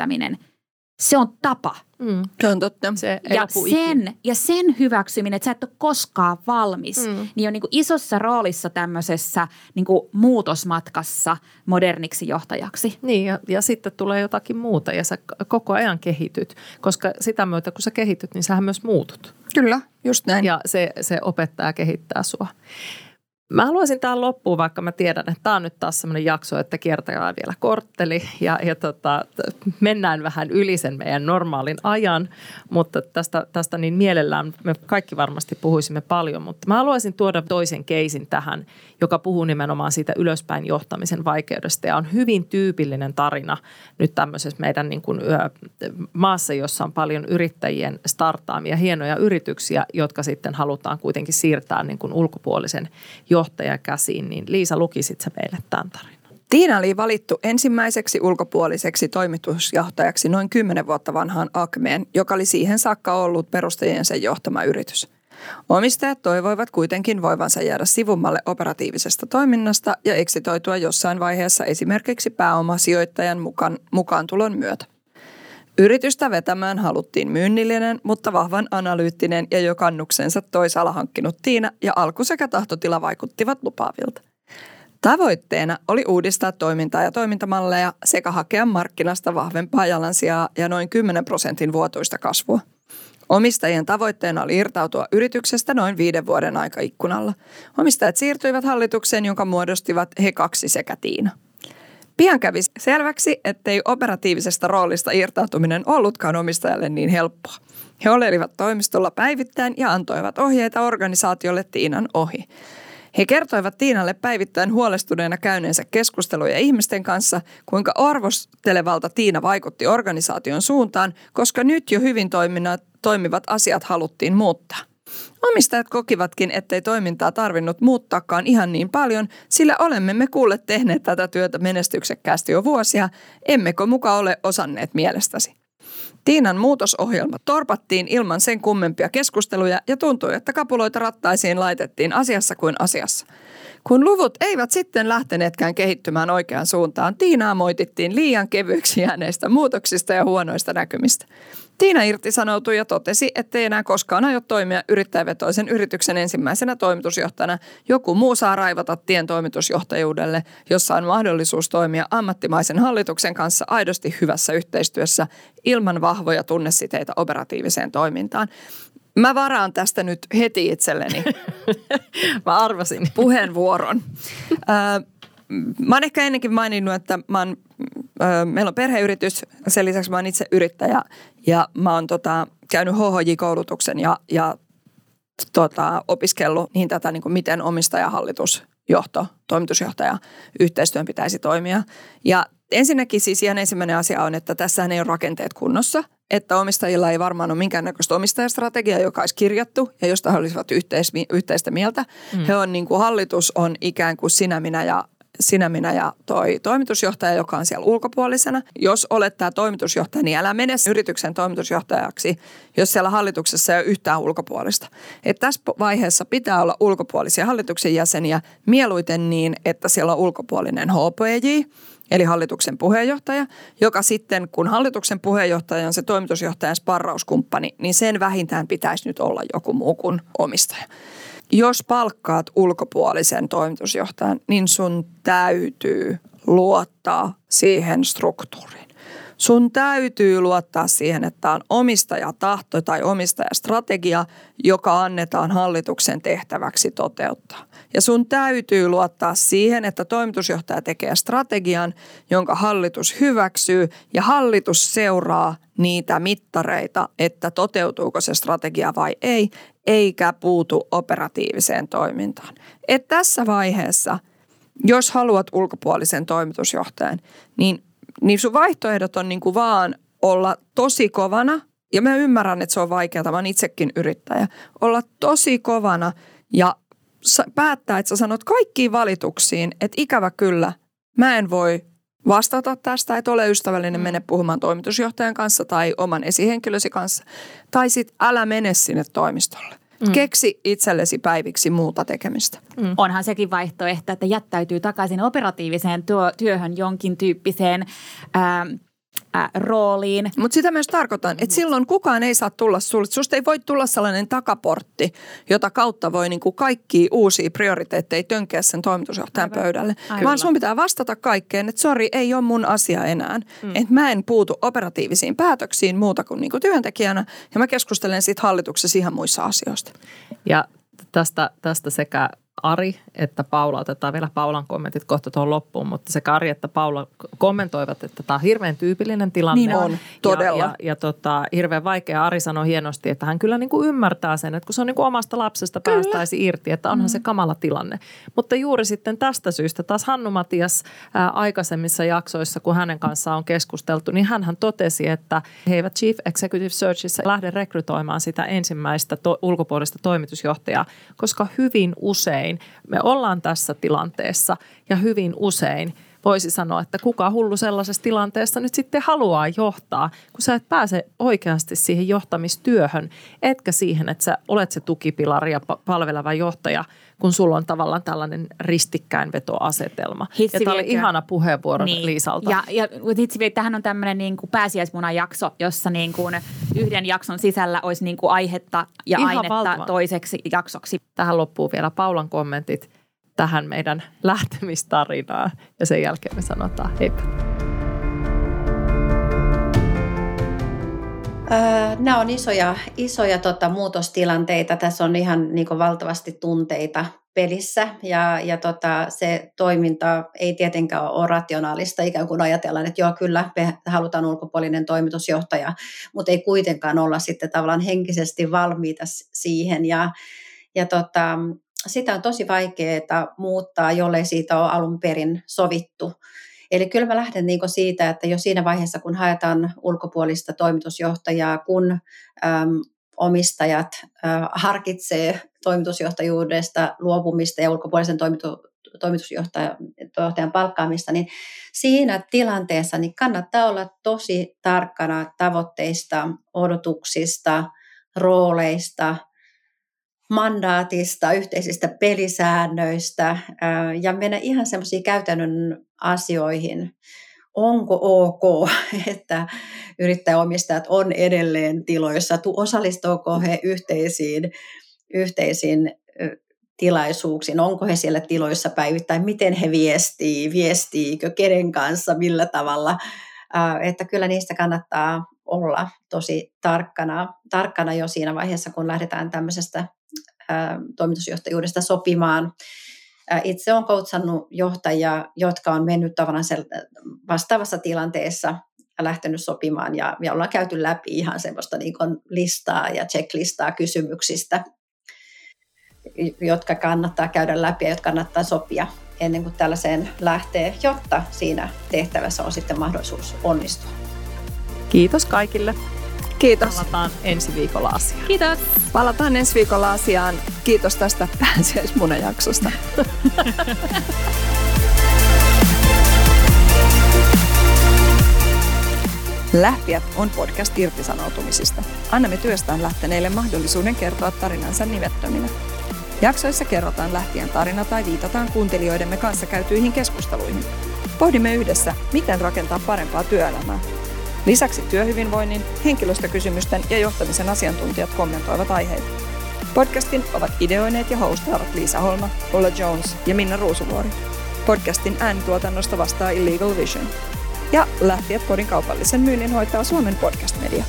kehittäminen – se on tapa. Mm. Se on totta. Se ja, sen, ja sen hyväksyminen, että sä et ole koskaan valmis, mm. niin on niin kuin isossa roolissa tämmöisessä niin kuin muutosmatkassa moderniksi johtajaksi. Niin, ja, ja sitten tulee jotakin muuta ja sä koko ajan kehityt, koska sitä myötä kun sä kehityt, niin sähän myös muutut. Kyllä, just näin. Ja se, se opettaa kehittää sua. Mä haluaisin tähän loppuun, vaikka mä tiedän, että tämä on nyt taas semmoinen jakso, että kiertäkää vielä kortteli ja, ja tota, mennään vähän yli sen meidän normaalin ajan, mutta tästä, tästä niin mielellään me kaikki varmasti puhuisimme paljon, mutta mä haluaisin tuoda toisen keisin tähän, joka puhuu nimenomaan siitä ylöspäin johtamisen vaikeudesta. Ja on hyvin tyypillinen tarina nyt tämmöisessä meidän niin kuin, maassa, jossa on paljon yrittäjien startaamia hienoja yrityksiä, jotka sitten halutaan kuitenkin siirtää niin kuin ulkopuolisen johtajakäsiin, niin Liisa lukisit sä meille tämän tarinan. Tiina oli valittu ensimmäiseksi ulkopuoliseksi toimitusjohtajaksi noin 10 vuotta vanhaan Akmeen, joka oli siihen saakka ollut perustajiensa johtama yritys. Omistajat toivoivat kuitenkin voivansa jäädä sivummalle operatiivisesta toiminnasta ja eksitoitua jossain vaiheessa esimerkiksi pääomasijoittajan mukaan, mukaan tulon myötä. Yritystä vetämään haluttiin myynnillinen, mutta vahvan analyyttinen ja jo kannuksensa toisaalla hankkinut Tiina ja alku sekä tahtotila vaikuttivat lupaavilta. Tavoitteena oli uudistaa toimintaa ja toimintamalleja sekä hakea markkinasta vahvempaa jalansijaa ja noin 10 prosentin vuotuista kasvua. Omistajien tavoitteena oli irtautua yrityksestä noin viiden vuoden aikaikkunalla. Omistajat siirtyivät hallitukseen, jonka muodostivat he kaksi sekä Tiina. Pian kävi selväksi, ettei operatiivisesta roolista irtautuminen ollutkaan omistajalle niin helppoa. He oleilivat toimistolla päivittäin ja antoivat ohjeita organisaatiolle Tiinan ohi. He kertoivat Tiinalle päivittäin huolestuneena käyneensä keskusteluja ihmisten kanssa, kuinka arvostelevalta Tiina vaikutti organisaation suuntaan, koska nyt jo hyvin toimivat asiat haluttiin muuttaa. Omistajat kokivatkin, ettei toimintaa tarvinnut muuttaakaan ihan niin paljon, sillä olemme me kuulle tehneet tätä työtä menestyksekkäästi jo vuosia, emmekö muka ole osanneet mielestäsi. Tiinan muutosohjelma torpattiin ilman sen kummempia keskusteluja ja tuntui, että kapuloita rattaisiin laitettiin asiassa kuin asiassa. Kun luvut eivät sitten lähteneetkään kehittymään oikeaan suuntaan, Tiinaa moitittiin liian kevyiksi jääneistä muutoksista ja huonoista näkymistä. Tiina irtisanoutui ja totesi, ettei enää koskaan aio toimia yrittäjävetoisen yrityksen ensimmäisenä toimitusjohtajana. Joku muu saa raivata tien toimitusjohtajuudelle, jossa on mahdollisuus toimia ammattimaisen hallituksen kanssa aidosti hyvässä yhteistyössä ilman vahvoja tunnesiteitä operatiiviseen toimintaan. Mä varaan tästä nyt heti itselleni. mä arvasin. Puheenvuoron. mä oon ehkä ennenkin maininnut, että mä oon, meillä on perheyritys, sen lisäksi mä oon itse yrittäjä ja mä oon tota, käynyt HHJ-koulutuksen ja, ja tota, opiskellut niin tätä, niin kuin miten omistajahallitus johto, toimitusjohtaja, yhteistyön pitäisi toimia. Ja ensinnäkin siis ihan ensimmäinen asia on, että tässä ei ole rakenteet kunnossa että omistajilla ei varmaan ole minkäännäköistä omistajastrategiaa, joka olisi kirjattu ja josta he olisivat yhteis, yhteistä mieltä. Mm. He on niin kuin hallitus on ikään kuin sinä, minä ja sinä, minä ja toi toimitusjohtaja, joka on siellä ulkopuolisena. Jos olet tämä toimitusjohtaja, niin älä mene yrityksen toimitusjohtajaksi, jos siellä hallituksessa ei ole yhtään ulkopuolista. Et tässä vaiheessa pitää olla ulkopuolisia hallituksen jäseniä, mieluiten niin, että siellä on ulkopuolinen HPJ – eli hallituksen puheenjohtaja, joka sitten, kun hallituksen puheenjohtaja on se toimitusjohtajan sparrauskumppani, niin sen vähintään pitäisi nyt olla joku muu kuin omistaja. Jos palkkaat ulkopuolisen toimitusjohtajan, niin sun täytyy luottaa siihen struktuuriin. Sun täytyy luottaa siihen, että on omistajatahto tai omistajastrategia, joka annetaan hallituksen tehtäväksi toteuttaa. Ja sun täytyy luottaa siihen, että toimitusjohtaja tekee strategian, jonka hallitus hyväksyy ja hallitus seuraa niitä mittareita, että toteutuuko se strategia vai ei, eikä puutu operatiiviseen toimintaan. Et tässä vaiheessa, jos haluat ulkopuolisen toimitusjohtajan, niin, niin sun vaihtoehdot on niin kuin vaan olla tosi kovana, ja mä ymmärrän, että se on vaikeaa, mä oon itsekin yrittäjä, olla tosi kovana ja päättää, että sä sanot kaikkiin valituksiin, että ikävä kyllä, mä en voi vastata tästä, että ole ystävällinen, mene puhumaan toimitusjohtajan kanssa tai oman esihenkilösi kanssa. Tai sitten älä mene sinne toimistolle. Mm. Keksi itsellesi päiviksi muuta tekemistä. Mm. Onhan sekin vaihtoehto, että jättäytyy takaisin operatiiviseen työ, työhön jonkin tyyppiseen... Ää, ä, rooliin. Mutta sitä myös tarkoitan, että silloin kukaan ei saa tulla sulle. Susta ei voi tulla sellainen takaportti, jota kautta voi niinku kaikki uusia prioriteetteja tönkeä sen toimitusjohtajan Aivan. pöydälle. Aivan. Vaan sun pitää vastata kaikkeen, että sori, ei ole mun asia enää. Mm. Että mä en puutu operatiivisiin päätöksiin muuta kuin niinku työntekijänä. Ja mä keskustelen siitä hallituksessa ihan muissa asioista. Ja tästä, tästä sekä Ari että Paula, otetaan vielä Paulan kommentit kohta tuohon loppuun, mutta sekä Ari että Paula kommentoivat, että tämä on hirveän tyypillinen tilanne. Niin on, todella. Ja, ja, ja tota, hirveän vaikea. Ari sanoi hienosti, että hän kyllä niin kuin ymmärtää sen, että kun se on niin kuin omasta lapsesta kyllä. päästäisi irti, että onhan mm. se kamala tilanne. Mutta juuri sitten tästä syystä taas Hannu Matias ää, aikaisemmissa jaksoissa, kun hänen kanssaan on keskusteltu, niin hän totesi, että he eivät Chief Executive Searchissa lähde rekrytoimaan sitä ensimmäistä to- ulkopuolista toimitusjohtajaa, koska hyvin usein usein me ollaan tässä tilanteessa ja hyvin usein voisi sanoa, että kuka hullu sellaisessa tilanteessa nyt sitten haluaa johtaa, kun sä et pääse oikeasti siihen johtamistyöhön, etkä siihen, että sä olet se tukipilari ja palveleva johtaja, kun sulla on tavallaan tällainen ristikkäinvetoasetelma. Hitsi ja tämä oli ihana puheenvuoro niin. Liisalta. Ja, ja hitsi tähän on tämmöinen niin kuin pääsiäismunan jakso, jossa niin kuin yhden jakson sisällä olisi niin kuin aihetta ja Ihan ainetta valtava. toiseksi jaksoksi. Tähän loppuu vielä Paulan kommentit tähän meidän lähtemistarinaan ja sen jälkeen me sanotaan heippa. Nämä on isoja, isoja tota, muutostilanteita. Tässä on ihan niin kuin, valtavasti tunteita pelissä ja, ja tota, se toiminta ei tietenkään ole rationaalista, ikään kuin ajatellaan, että joo kyllä me halutaan ulkopuolinen toimitusjohtaja, mutta ei kuitenkaan olla sitten tavallaan henkisesti valmiita siihen ja, ja tota, sitä on tosi vaikeaa muuttaa, jollei siitä ole alun perin sovittu. Eli kyllä mä lähden niin siitä, että jo siinä vaiheessa, kun haetaan ulkopuolista toimitusjohtajaa, kun äm, omistajat äh, harkitsee toimitusjohtajuudesta luopumista ja ulkopuolisen toimitu, toimitusjohtajan johtajan palkkaamista, niin siinä tilanteessa niin kannattaa olla tosi tarkkana tavoitteista, odotuksista, rooleista, mandaatista, yhteisistä pelisäännöistä ja mennä ihan semmoisiin käytännön asioihin. Onko ok, että yrittäjäomistajat on edelleen tiloissa, osallistuuko he yhteisiin, yhteisiin tilaisuuksiin, onko he siellä tiloissa päivittäin, miten he viestii, viestiikö, kenen kanssa, millä tavalla, että kyllä niistä kannattaa olla tosi tarkkana, tarkkana jo siinä vaiheessa, kun lähdetään tämmöisestä toimitusjohtajuudesta sopimaan. Itse olen koutsannut johtajia, jotka on mennyt tavallaan vastaavassa tilanteessa lähtenyt sopimaan ja, ja ollaan käyty läpi ihan semmoista niin listaa ja checklistaa kysymyksistä, jotka kannattaa käydä läpi ja jotka kannattaa sopia ennen kuin tällaiseen lähtee, jotta siinä tehtävässä on sitten mahdollisuus onnistua. Kiitos kaikille. Kiitos. Palataan ensi viikolla asiaan. Kiitos. Palataan ensi viikolla asiaan. Kiitos tästä pääsiäismunajaksosta. Lähtijät on podcast irtisanoutumisista. Annamme työstään lähteneille mahdollisuuden kertoa tarinansa nimettöminä. Jaksoissa kerrotaan lähtien tarina tai viitataan kuuntelijoidemme kanssa käytyihin keskusteluihin. Pohdimme yhdessä, miten rakentaa parempaa työelämää. Lisäksi työhyvinvoinnin, henkilöstökysymysten ja johtamisen asiantuntijat kommentoivat aiheita. Podcastin ovat ideoineet ja hostaavat Liisa Holma, Ola Jones ja Minna Ruusuvuori. Podcastin äänituotannosta vastaa Illegal Vision. Ja Lähtijät kodin kaupallisen myynnin hoitaa Suomen podcast-media.